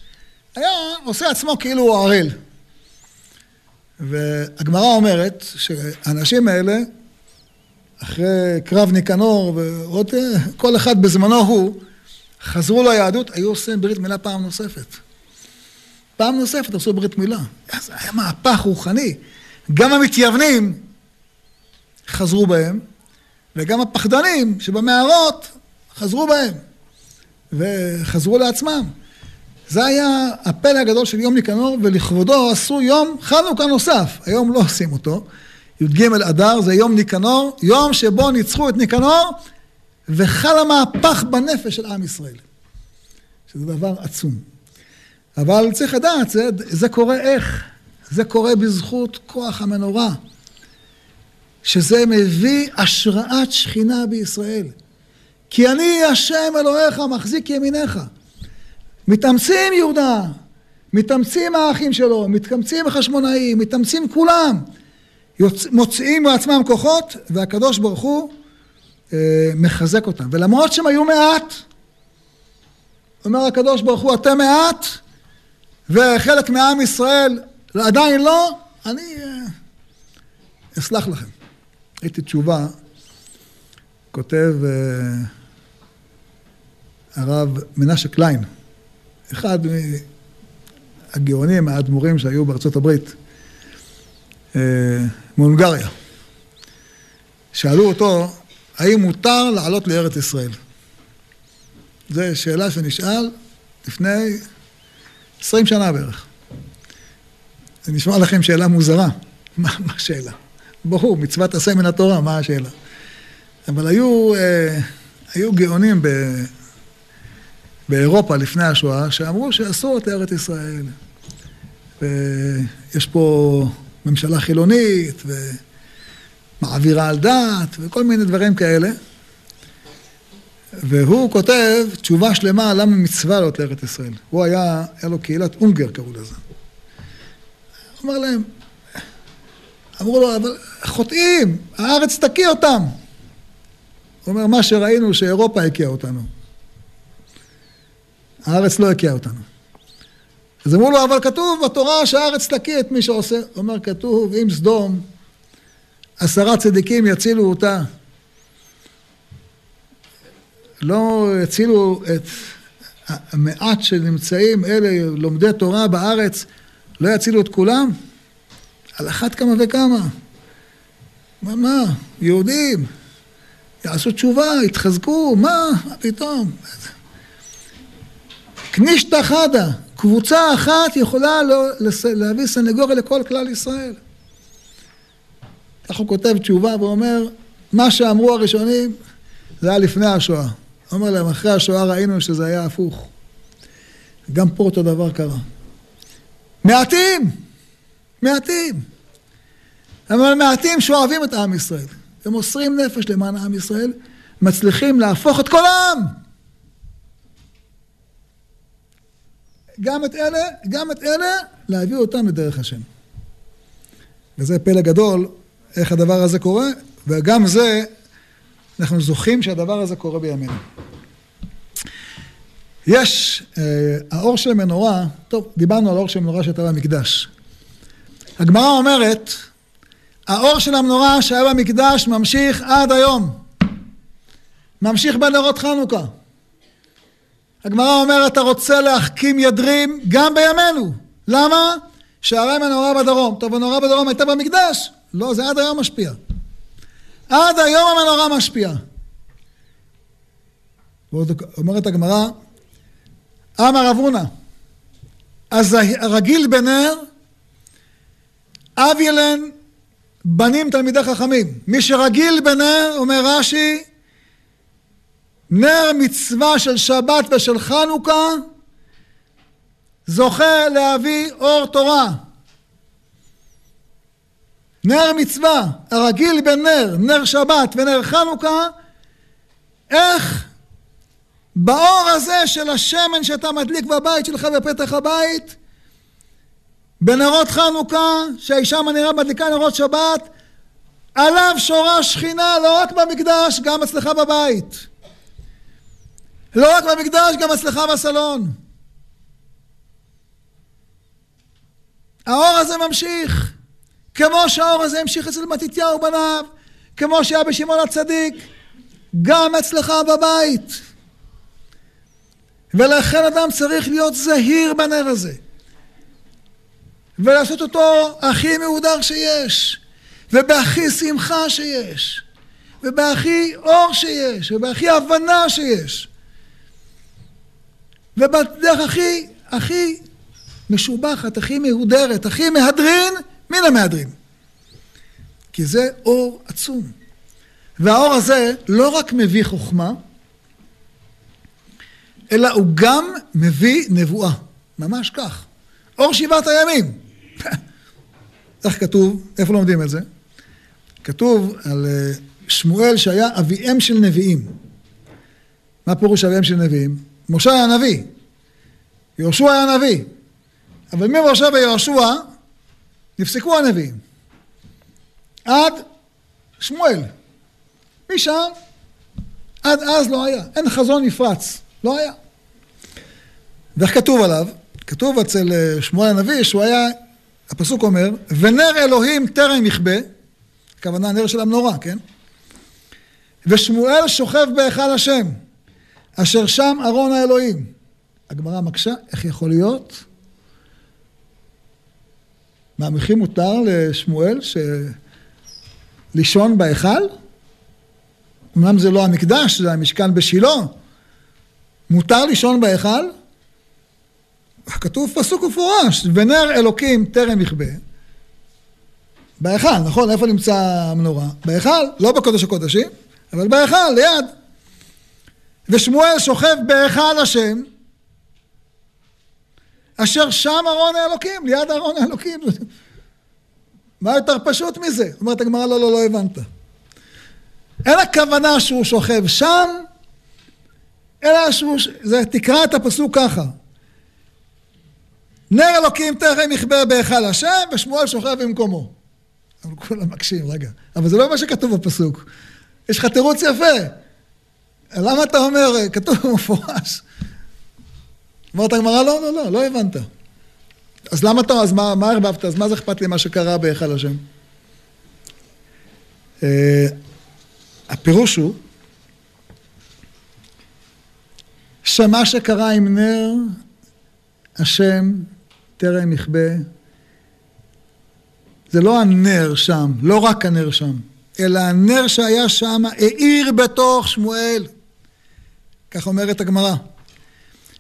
היה עושה עצמו כאילו הוא ערל. והגמרא אומרת שהאנשים האלה, אחרי קרב ניקנור ועוד כל אחד בזמנו הוא, חזרו ליהדות, היו עושים ברית מילה פעם נוספת. פעם נוספת עשו ברית מילה. זה היה מהפך רוחני. גם המתייוונים חזרו בהם, וגם הפחדנים שבמערות חזרו בהם, וחזרו לעצמם. זה היה הפלא הגדול של יום ניקנור, ולכבודו עשו יום חנוכה נוסף. היום לא עושים אותו. י"ג אדר זה יום ניקנור, יום שבו ניצחו את ניקנור, וחל המהפך בנפש של עם ישראל. שזה דבר עצום. אבל צריך לדעת, זה, זה קורה איך? זה קורה בזכות כוח המנורה. שזה מביא השראת שכינה בישראל. כי אני השם אלוהיך מחזיק ימיניך. מתאמצים יהודה, מתאמצים האחים שלו, מתאמצים החשמונאים, מתאמצים כולם. יוצ... מוציאים מעצמם כוחות, והקדוש ברוך הוא אה, מחזק אותם. ולמרות שהם היו מעט, אומר הקדוש ברוך הוא, אתם מעט, וחלק מעם ישראל עדיין לא, אני אה, אסלח לכם. ראיתי תשובה, כותב אה, הרב מנשה קליין, אחד מהגאונים, האדמו"רים שהיו בארצות הברית, אה, מהונגריה. שאלו אותו, האם מותר לעלות לארץ ישראל? זו שאלה שנשאל לפני עשרים שנה בערך. זה נשמע לכם שאלה מוזרה. מה השאלה? ברור, מצוות עשה מן התורה, מה השאלה? אבל היו, אה, היו גאונים ב, באירופה לפני השואה, שאמרו שאסור את ארץ ישראל. ויש פה ממשלה חילונית, ומעבירה על דת, וכל מיני דברים כאלה. והוא כותב תשובה שלמה למה מצווה לעלות לארץ ישראל. הוא היה, היה לו קהילת אונגר קראו לזה. הוא אמר להם, אמרו לו, אבל חוטאים, הארץ תקיא אותם. הוא אומר, מה שראינו שאירופה הקיאה אותנו. הארץ לא הקיאה אותנו. אז אמרו לו, אבל כתוב בתורה שהארץ תקיא את מי שעושה. הוא אומר, כתוב, אם סדום, עשרה צדיקים יצילו אותה. לא יצילו את המעט שנמצאים, אלה לומדי תורה בארץ, לא יצילו את כולם? על אחת כמה וכמה. מה, מה, יהודים, יעשו תשובה, יתחזקו, מה, מה פתאום? קנישתא חדה, קבוצה אחת יכולה לא, להביא סנגוריה לכל כלל ישראל. כך הוא כותב תשובה ואומר, מה שאמרו הראשונים זה היה לפני השואה. הוא אומר להם, אחרי השואה ראינו שזה היה הפוך. גם פה אותו דבר קרה. מעטים! מעטים. אבל מעטים שאוהבים את עם ישראל. הם מוסרים נפש למען עם ישראל, מצליחים להפוך את כל העם. גם את אלה, גם את אלה, להביא אותם לדרך השם. וזה פלא גדול, איך הדבר הזה קורה, וגם זה, אנחנו זוכים שהדבר הזה קורה בימינו. יש, אה, האור של המנורה, טוב, דיברנו על האור של המנורה שהייתה במקדש. הגמרא אומרת, האור של המנורה שהיה במקדש ממשיך עד היום. ממשיך בנרות חנוכה. הגמרא אומרת, אתה רוצה להחכים ידרים גם בימינו. למה? שהרי מנורה בדרום. טוב, המנורה בדרום הייתה במקדש. לא, זה עד היום משפיע. עד היום המנורה משפיעה. אומרת הגמרא, אמר רב אז הרגיל בנר, אב ילן בנים תלמידי חכמים. מי שרגיל בנר, אומר רש"י, נר מצווה של שבת ושל חנוכה זוכה להביא אור תורה. נר מצווה, הרגיל בנר, נר שבת ונר חנוכה, איך באור הזה של השמן שאתה מדליק בבית שלך בפתח הבית, בנרות חנוכה, שהאישה מנהירה מדליקה נרות שבת, עליו שורה שכינה לא רק במקדש, גם אצלך בבית. לא רק במקדש, גם אצלך בסלון. האור הזה ממשיך, כמו שהאור הזה המשיך אצל מתתיהו בניו, כמו שהיה בשמעון הצדיק, גם אצלך בבית. ולכן אדם צריך להיות זהיר בנר הזה. ולעשות אותו הכי מהודר שיש, ובהכי שמחה שיש, ובהכי אור שיש, ובהכי הבנה שיש. ובדרך הכי, הכי משובחת, הכי מהודרת, הכי מהדרין, מן המהדרין. כי זה אור עצום. והאור הזה לא רק מביא חוכמה, אלא הוא גם מביא נבואה. ממש כך. אור שבעת הימים. איך כתוב? איפה לומדים את זה? כתוב על אה, שמואל שהיה אביהם של נביאים. מה פירוש אביהם של נביאים? משה היה נביא, יהושע היה נביא, אבל ממשה ויהושע נפסקו הנביאים. עד שמואל. משם עד אז לא היה. אין חזון נפרץ. לא היה. ואיך כתוב עליו? כתוב אצל אה, שמואל הנביא שהוא היה, הפסוק אומר, ונר אלוהים טרם יכבה, הכוונה נר של המנורה, כן? ושמואל שוכב בהיכל השם, אשר שם ארון האלוהים. הגמרא מקשה, איך יכול להיות? מה, וכי מותר לשמואל. לישון בהיכל? אמנם זה לא המקדש, זה המשכן בשילה. מותר לישון בהיכל? כתוב פסוק מפורש, ונר אלוקים טרם יכבה. בהיכל, נכון? איפה נמצא המנורה? בהיכל, לא בקודש הקודשים, אבל בהיכל, ליד. ושמואל שוכב בהיכל השם, אשר שם ארון האלוקים, ליד ארון האלוקים. מה יותר פשוט מזה? אומרת הגמרא, לא, לא, לא הבנת. אין הכוונה שהוא שוכב שם, אלא שהוא, זה, תקרא את הפסוק ככה. נר אלוקים תכף יכבה בהיכל השם, ושמואל שוכב במקומו. אבל כולם מקשים, רגע. אבל זה לא מה שכתוב בפסוק. יש לך תירוץ יפה. למה אתה אומר, כתוב במפורש. אמרת הגמרא, לא, לא, לא, לא הבנת. אז למה אתה, אז מה, מה ערבבת? אז מה זה אכפת לי מה שקרה בהיכל השם? Uh, הפירוש הוא שמה שקרה עם נר השם טרם יכבה, זה לא הנר שם, לא רק הנר שם, אלא הנר שהיה שם האיר בתוך שמואל. כך אומרת הגמרא.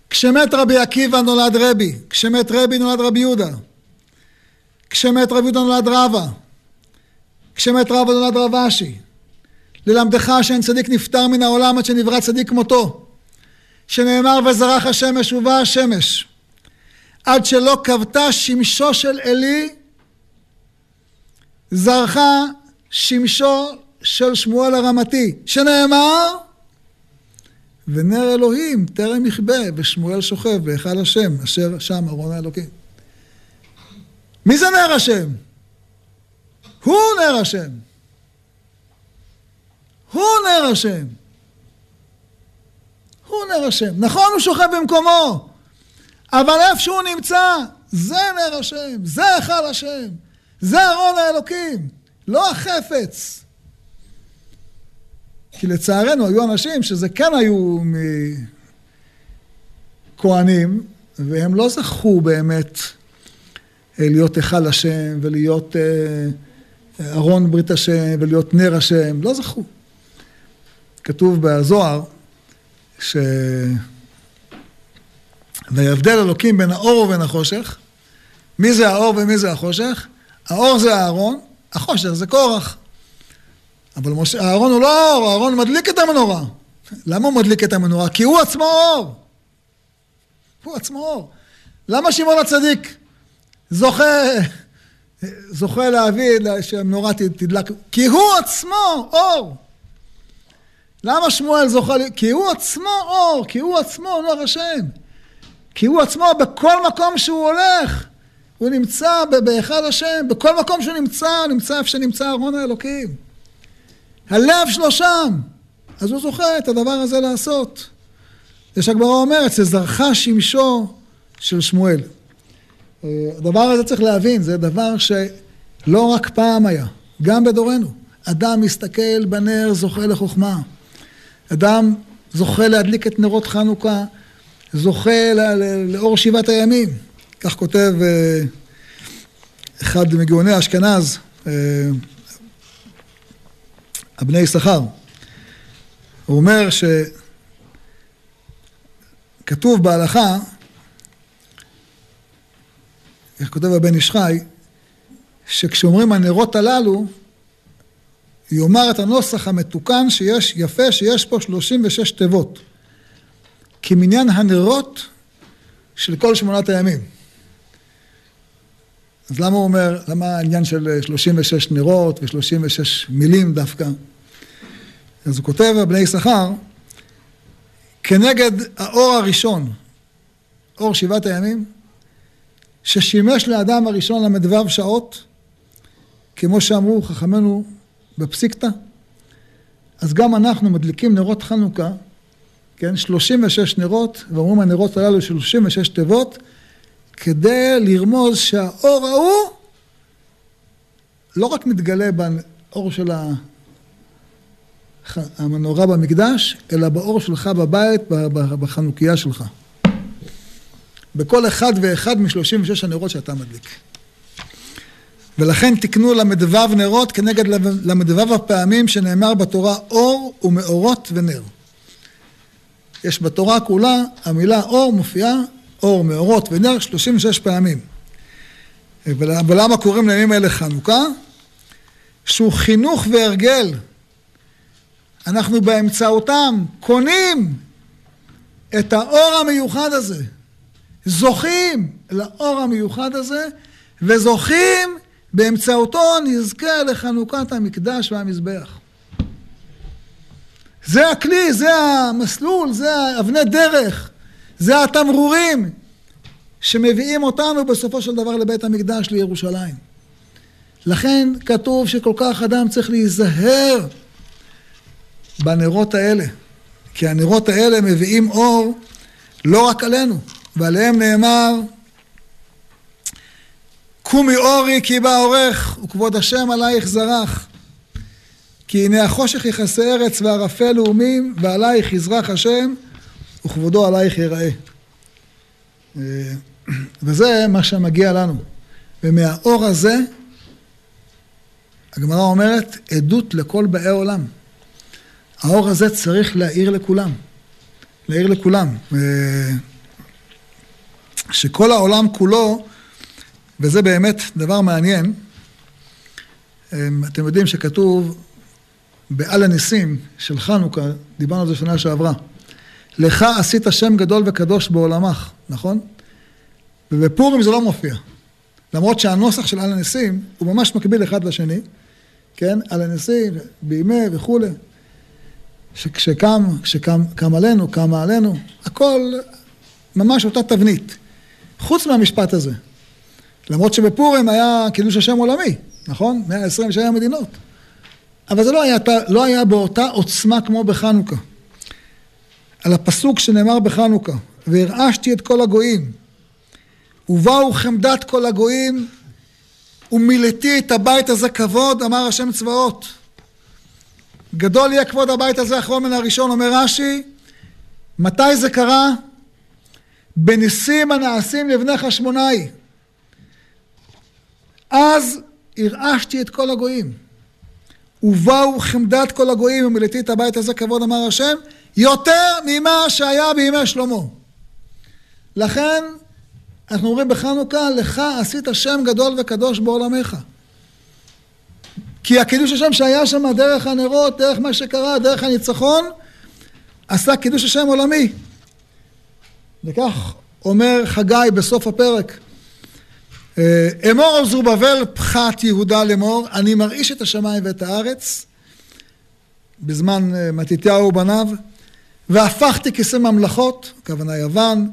כשמת רבי עקיבא נולד רבי, כשמת רבי נולד רבי יהודה, כשמת רבי יהודה נולד רבא, כשמת רבא נולד רב אשי. ללמדך שאין צדיק נפטר מן העולם עד שנברא צדיק כמותו. שנאמר וזרח השמש ובא השמש. עד שלא כבתה שמשו של עלי, זרחה שמשו של שמואל הרמתי, שנאמר ונר אלוהים טרם יכבה ושמואל שוכב בהיכל השם אשר שם ארון האלוקים. מי זה נר השם? הוא נר השם. הוא נר השם. הוא נר השם. נכון, הוא שוכב במקומו, אבל איפה שהוא נמצא, זה נר השם, זה היכל השם, זה ארון האלוקים, לא החפץ. כי לצערנו היו אנשים שזה כן היו מכהנים, והם לא זכו באמת אה, להיות היכל השם ולהיות אה, ארון ברית השם ולהיות נר השם, לא זכו. כתוב בזוהר ויבדל אלוקים בין האור ובין החושך. מי זה האור ומי זה החושך? האור זה אהרון, החושך זה קורח. אבל משה, אהרון הוא לא אור, אהרון מדליק את המנורה. למה הוא מדליק את המנורה? כי הוא עצמו אור. הוא עצמו אור. למה שמעון הצדיק זוכה, זוכה להביא שהמנורה תדלק? כי הוא עצמו אור. למה שמואל זוכה? כי הוא עצמו אור, כי הוא עצמו נוח השם. כי הוא עצמו בכל מקום שהוא הולך, הוא נמצא בהיכל השם, בכל מקום שהוא נמצא, נמצא איפה שנמצא ארון האלוקים. הלב שלו שם. אז הוא זוכה את הדבר הזה לעשות. זה שהגמרא אומרת, זה זרחה שמשו של שמואל. אה, הדבר הזה צריך להבין, זה דבר שלא רק פעם היה, גם בדורנו. אדם מסתכל בנר, זוכה לחוכמה. אדם זוכה להדליק את נרות חנוכה, זוכה לאור שבעת הימים. כך כותב אה, אחד מגאוני אשכנז, אה, הבני יששכר. הוא אומר שכתוב בהלכה, איך כותב הבן איש חי, שכשאומרים הנרות הללו, יאמר את הנוסח המתוקן שיש, יפה, שיש פה 36 תיבות. כמניין הנרות של כל שמונת הימים. אז למה הוא אומר, למה העניין של 36 נרות ו-36 מילים דווקא? אז הוא כותב בבני יששכר, כנגד האור הראשון, אור שבעת הימים, ששימש לאדם הראשון ל"ו שעות, כמו שאמרו חכמינו בפסיקתא, אז גם אנחנו מדליקים נרות חנוכה, כן, 36 נרות, ואומרים הנרות הללו 36 תיבות, כדי לרמוז שהאור ההוא לא רק מתגלה באור של המנורה במקדש, אלא באור שלך בבית, בחנוכיה שלך. בכל אחד ואחד משלושים ושש הנרות שאתה מדליק. ולכן תקנו ל"ו נרות כנגד ל"ו הפעמים שנאמר בתורה אור ומאורות ונר. יש בתורה כולה, המילה אור מופיעה, אור, מאורות ונר, 36 פעמים. ולמה קוראים לימים האלה חנוכה? שהוא חינוך והרגל. אנחנו באמצעותם קונים את האור המיוחד הזה. זוכים לאור המיוחד הזה, וזוכים באמצעותו נזכה לחנוכת המקדש והמזבח. זה הכלי, זה המסלול, זה אבני דרך, זה התמרורים שמביאים אותנו בסופו של דבר לבית המקדש לירושלים. לכן כתוב שכל כך אדם צריך להיזהר בנרות האלה, כי הנרות האלה מביאים אור לא רק עלינו, ועליהם נאמר קומי אורי כי בא אורך וכבוד השם עלייך זרח כי הנה החושך יכסה ארץ וערפל לאומים ועלייך יזרח השם וכבודו עלייך יראה. אה, וזה מה שמגיע לנו. ומהאור הזה הגמרא אומרת עדות לכל באי עולם. האור הזה צריך להאיר לכולם. להאיר לכולם. אה, שכל העולם כולו, וזה באמת דבר מעניין, אה, אתם יודעים שכתוב בעל הניסים של חנוכה, דיברנו על זה שנה שעברה. לך עשית שם גדול וקדוש בעולמך, נכון? ובפורים זה לא מופיע. למרות שהנוסח של על הניסים הוא ממש מקביל אחד לשני, כן? על הניסים, בימי וכולי. שכשקם, כשקם קם עלינו, קמה עלינו, הכל ממש אותה תבנית. חוץ מהמשפט הזה. למרות שבפורים היה קידוש השם עולמי, נכון? 127 מדינות. אבל זה לא היה, לא היה באותה עוצמה כמו בחנוכה. על הפסוק שנאמר בחנוכה, והרעשתי את כל הגויים, ובאו חמדת כל הגויים, ומילאתי את הבית הזה כבוד, אמר השם צבאות. גדול יהיה כבוד הבית הזה אחרון מן הראשון, אומר רש"י, מתי זה קרה? בניסים הנעשים לבני חשמונאי. אז הרעשתי את כל הגויים. ובאו חמדת כל הגויים ומילאתי את הבית הזה כבוד אמר השם יותר ממה שהיה בימי שלמה. לכן אנחנו אומרים בחנוכה, לך עשית שם גדול וקדוש בעולמך. כי הקידוש השם שהיה שם דרך הנרות, דרך מה שקרה, דרך הניצחון, עשה קידוש השם עולמי. וכך אומר חגי בסוף הפרק. אה, אמור על זרובבל פחת יהודה לאמור, אני מרעיש את השמיים ואת הארץ, בזמן אה, מתתיהו ובניו, והפכתי כיסא ממלכות, הכוונה יוון,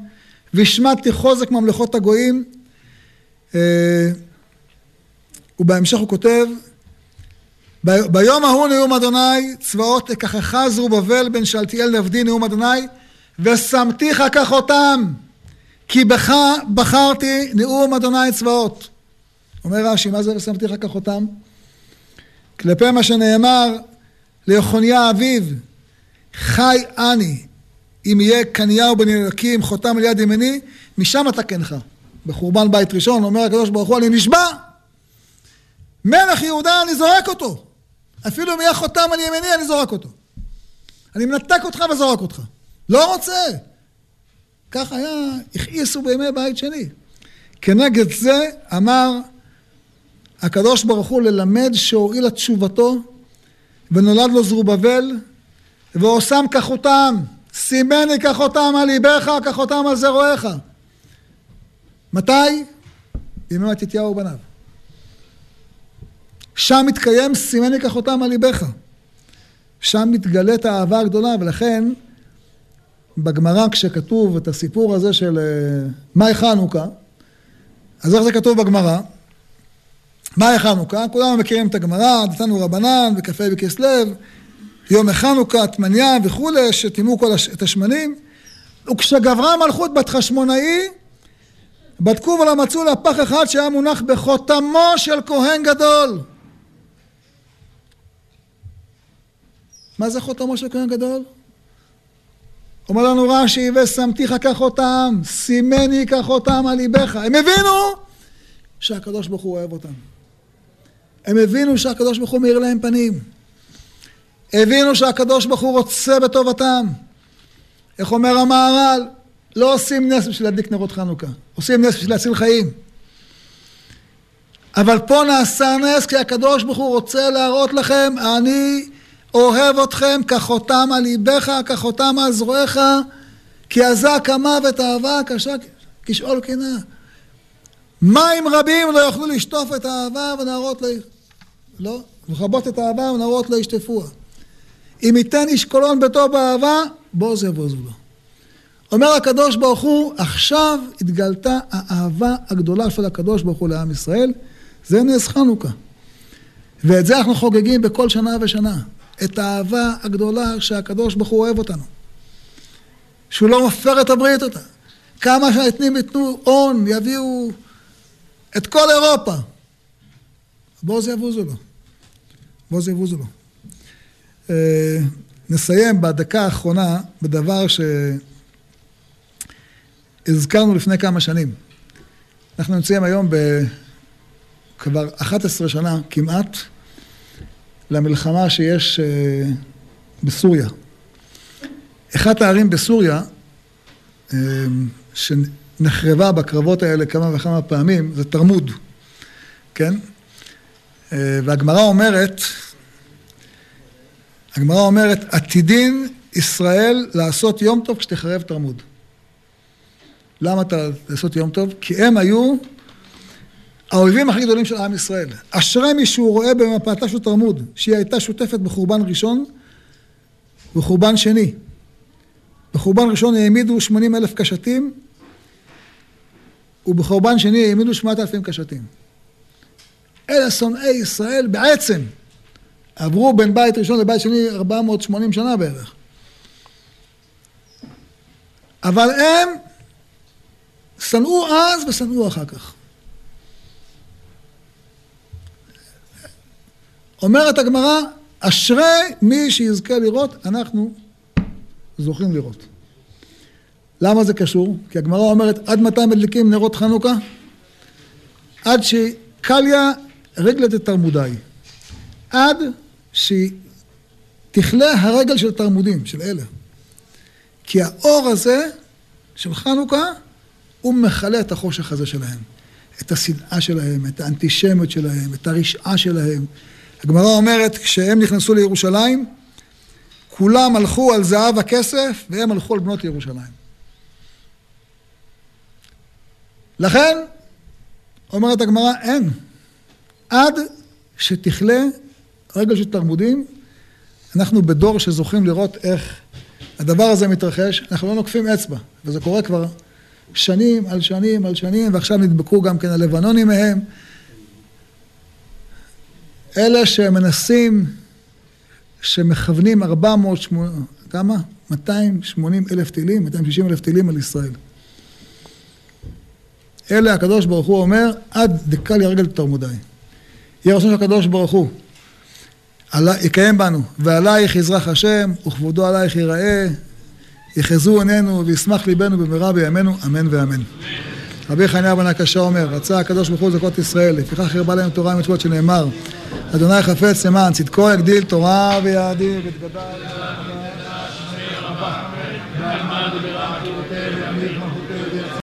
והשמדתי חוזק ממלכות הגויים. אה, ובהמשך הוא כותב, ביום ההוא נאום אדוני, צבאות אקחך זרובבל בן שלתיאל נבדי נאום אדוני, ושמתיך כחותם, כי בך בחרתי נאום אדוני צבאות. אומר רש"י, מה זה ושמתיך כחותם? כלפי מה שנאמר ליחוניה אביו, חי אני, אם יהיה קניהו בן אלוקים חותם על יד ימיני, משם אתקנך. בחורבן בית ראשון אומר הקדוש ברוך הוא, אני נשבע. מלך יהודה אני זורק אותו. אפילו אם יהיה חותם על ימיני אני זורק אותו. אני מנתק אותך וזורק אותך. לא רוצה. כך היה, הכעיסו בימי בית שני. כנגד זה אמר הקדוש ברוך הוא ללמד שהואיל תשובתו ונולד לו זרובבל ועושם כחותם סימני כחותם על ליבך כחותם על זרועיך. מתי? בימי מתתיהו ובניו. שם מתקיים סימני כחותם על ליבך. שם מתגלית האהבה הגדולה ולכן בגמרא כשכתוב את הסיפור הזה של אה, מאי חנוכה, אז איך זה כתוב בגמרא? מאי חנוכה, כולנו מכירים את הגמרא, נתנו רבנן וקפה בכסלו, יום החנוכה, טמניה וכולי, שטימאו כל הש... את השמנים, וכשגברה המלכות בת חשמונאי, בדקו ולא מצאו לה פח אחד שהיה מונח בחותמו של כהן גדול. מה זה חותמו של כהן גדול? אומר לנו רש"י, ושמתיך כחותם, סימני כחותם על ליבך. הם הבינו שהקדוש ברוך הוא אוהב אותם. הם הבינו שהקדוש ברוך הוא מאיר להם פנים. הבינו שהקדוש ברוך הוא רוצה בטובתם. איך אומר המהר"ל? לא עושים נס בשביל להדליק נרות חנוכה, עושים נס בשביל להציל חיים. אבל פה נעשה נס כי הקדוש ברוך הוא רוצה להראות לכם, אני אוהב אתכם כחותם על ליבך, כחותם על זרועיך, כי אזק המוות אהבה קשה כשאול קנאה. מים רבים לא יוכלו לשטוף את האהבה ונערות לא... לא, לכבות את האהבה ונערות לא ישטפוה. אם ייתן איש קולון ביתו באהבה, בוז יבוזו לו. אומר הקדוש ברוך הוא, עכשיו התגלתה האהבה הגדולה של הקדוש ברוך הוא לעם ישראל, זה נס חנוכה. ואת זה אנחנו חוגגים בכל שנה ושנה. את האהבה הגדולה שהקדוש ברוך הוא אוהב אותנו. שהוא לא מפר את הברית אותה. כמה שהנתנים ייתנו הון, יביאו את כל אירופה. בוז יבוזו לו. בוז יבוזו לו. אה, נסיים בדקה האחרונה בדבר שהזכרנו לפני כמה שנים. אנחנו נמצאים היום בכבר 11 שנה כמעט למלחמה שיש אה, בסוריה. אחת הערים בסוריה, אה, שנחרבה בקרבות האלה כמה וכמה פעמים, זה תרמוד, כן? והגמרא אומרת הגמרא אומרת, עתידין ישראל לעשות יום טוב כשתחרב תרמוד. למה אתה לעשות יום טוב? כי הם היו האויבים הכי גדולים של עם ישראל. אשרי מי שהוא רואה במפתה של תרמוד, שהיא הייתה שותפת בחורבן ראשון וחורבן שני. בחורבן ראשון העמידו שמונים אלף קשתים, ובחורבן שני העמידו שמונת אלפים קשתים. אלה שונאי ישראל בעצם. עברו בין בית ראשון לבית שני 480 שנה בערך. אבל הם שנאו אז ושנאו אחר כך. אומרת הגמרא, אשרי מי שיזכה לראות, אנחנו זוכים לראות. למה זה קשור? כי הגמרא אומרת, עד מתי מדליקים נרות חנוכה? עד שקליה רגלת את תרמודי. עד שתכלה הרגל של תרמודים, של אלה. כי האור הזה של חנוכה הוא מכלה את החושך הזה שלהם. את השנאה שלהם, את האנטישמיות שלהם, את הרשעה שלהם. הגמרא אומרת, כשהם נכנסו לירושלים, כולם הלכו על זהב הכסף, והם הלכו על בנות ירושלים. לכן, אומרת הגמרא, אין. עד שתכלה רגל של תלמודים, אנחנו בדור שזוכים לראות איך הדבר הזה מתרחש, אנחנו לא נוקפים אצבע, וזה קורה כבר שנים על שנים על שנים, ועכשיו נדבקו גם כן הלבנונים מהם. אלה שמנסים, שמכוונים 400, כמה? 280 אלף טילים, 260 אלף טילים על ישראל. אלה הקדוש ברוך הוא אומר, עד דקה לי רגל תרמודי. יהיה רצון של הקדוש ברוך הוא. יקיים בנו, ועלייך יזרח השם, וכבודו עלייך ייראה, יחזו עינינו וישמח ליבנו במהרה בימינו, אמן ואמן. רבי חניה בן הקשה אומר, רצה הקדוש ברוך הוא לזכות ישראל, לפיכך הרבה להם תורה ומצוות שנאמר, אדוני חפץ למען צדקו יגדיל תורה ויאדיר את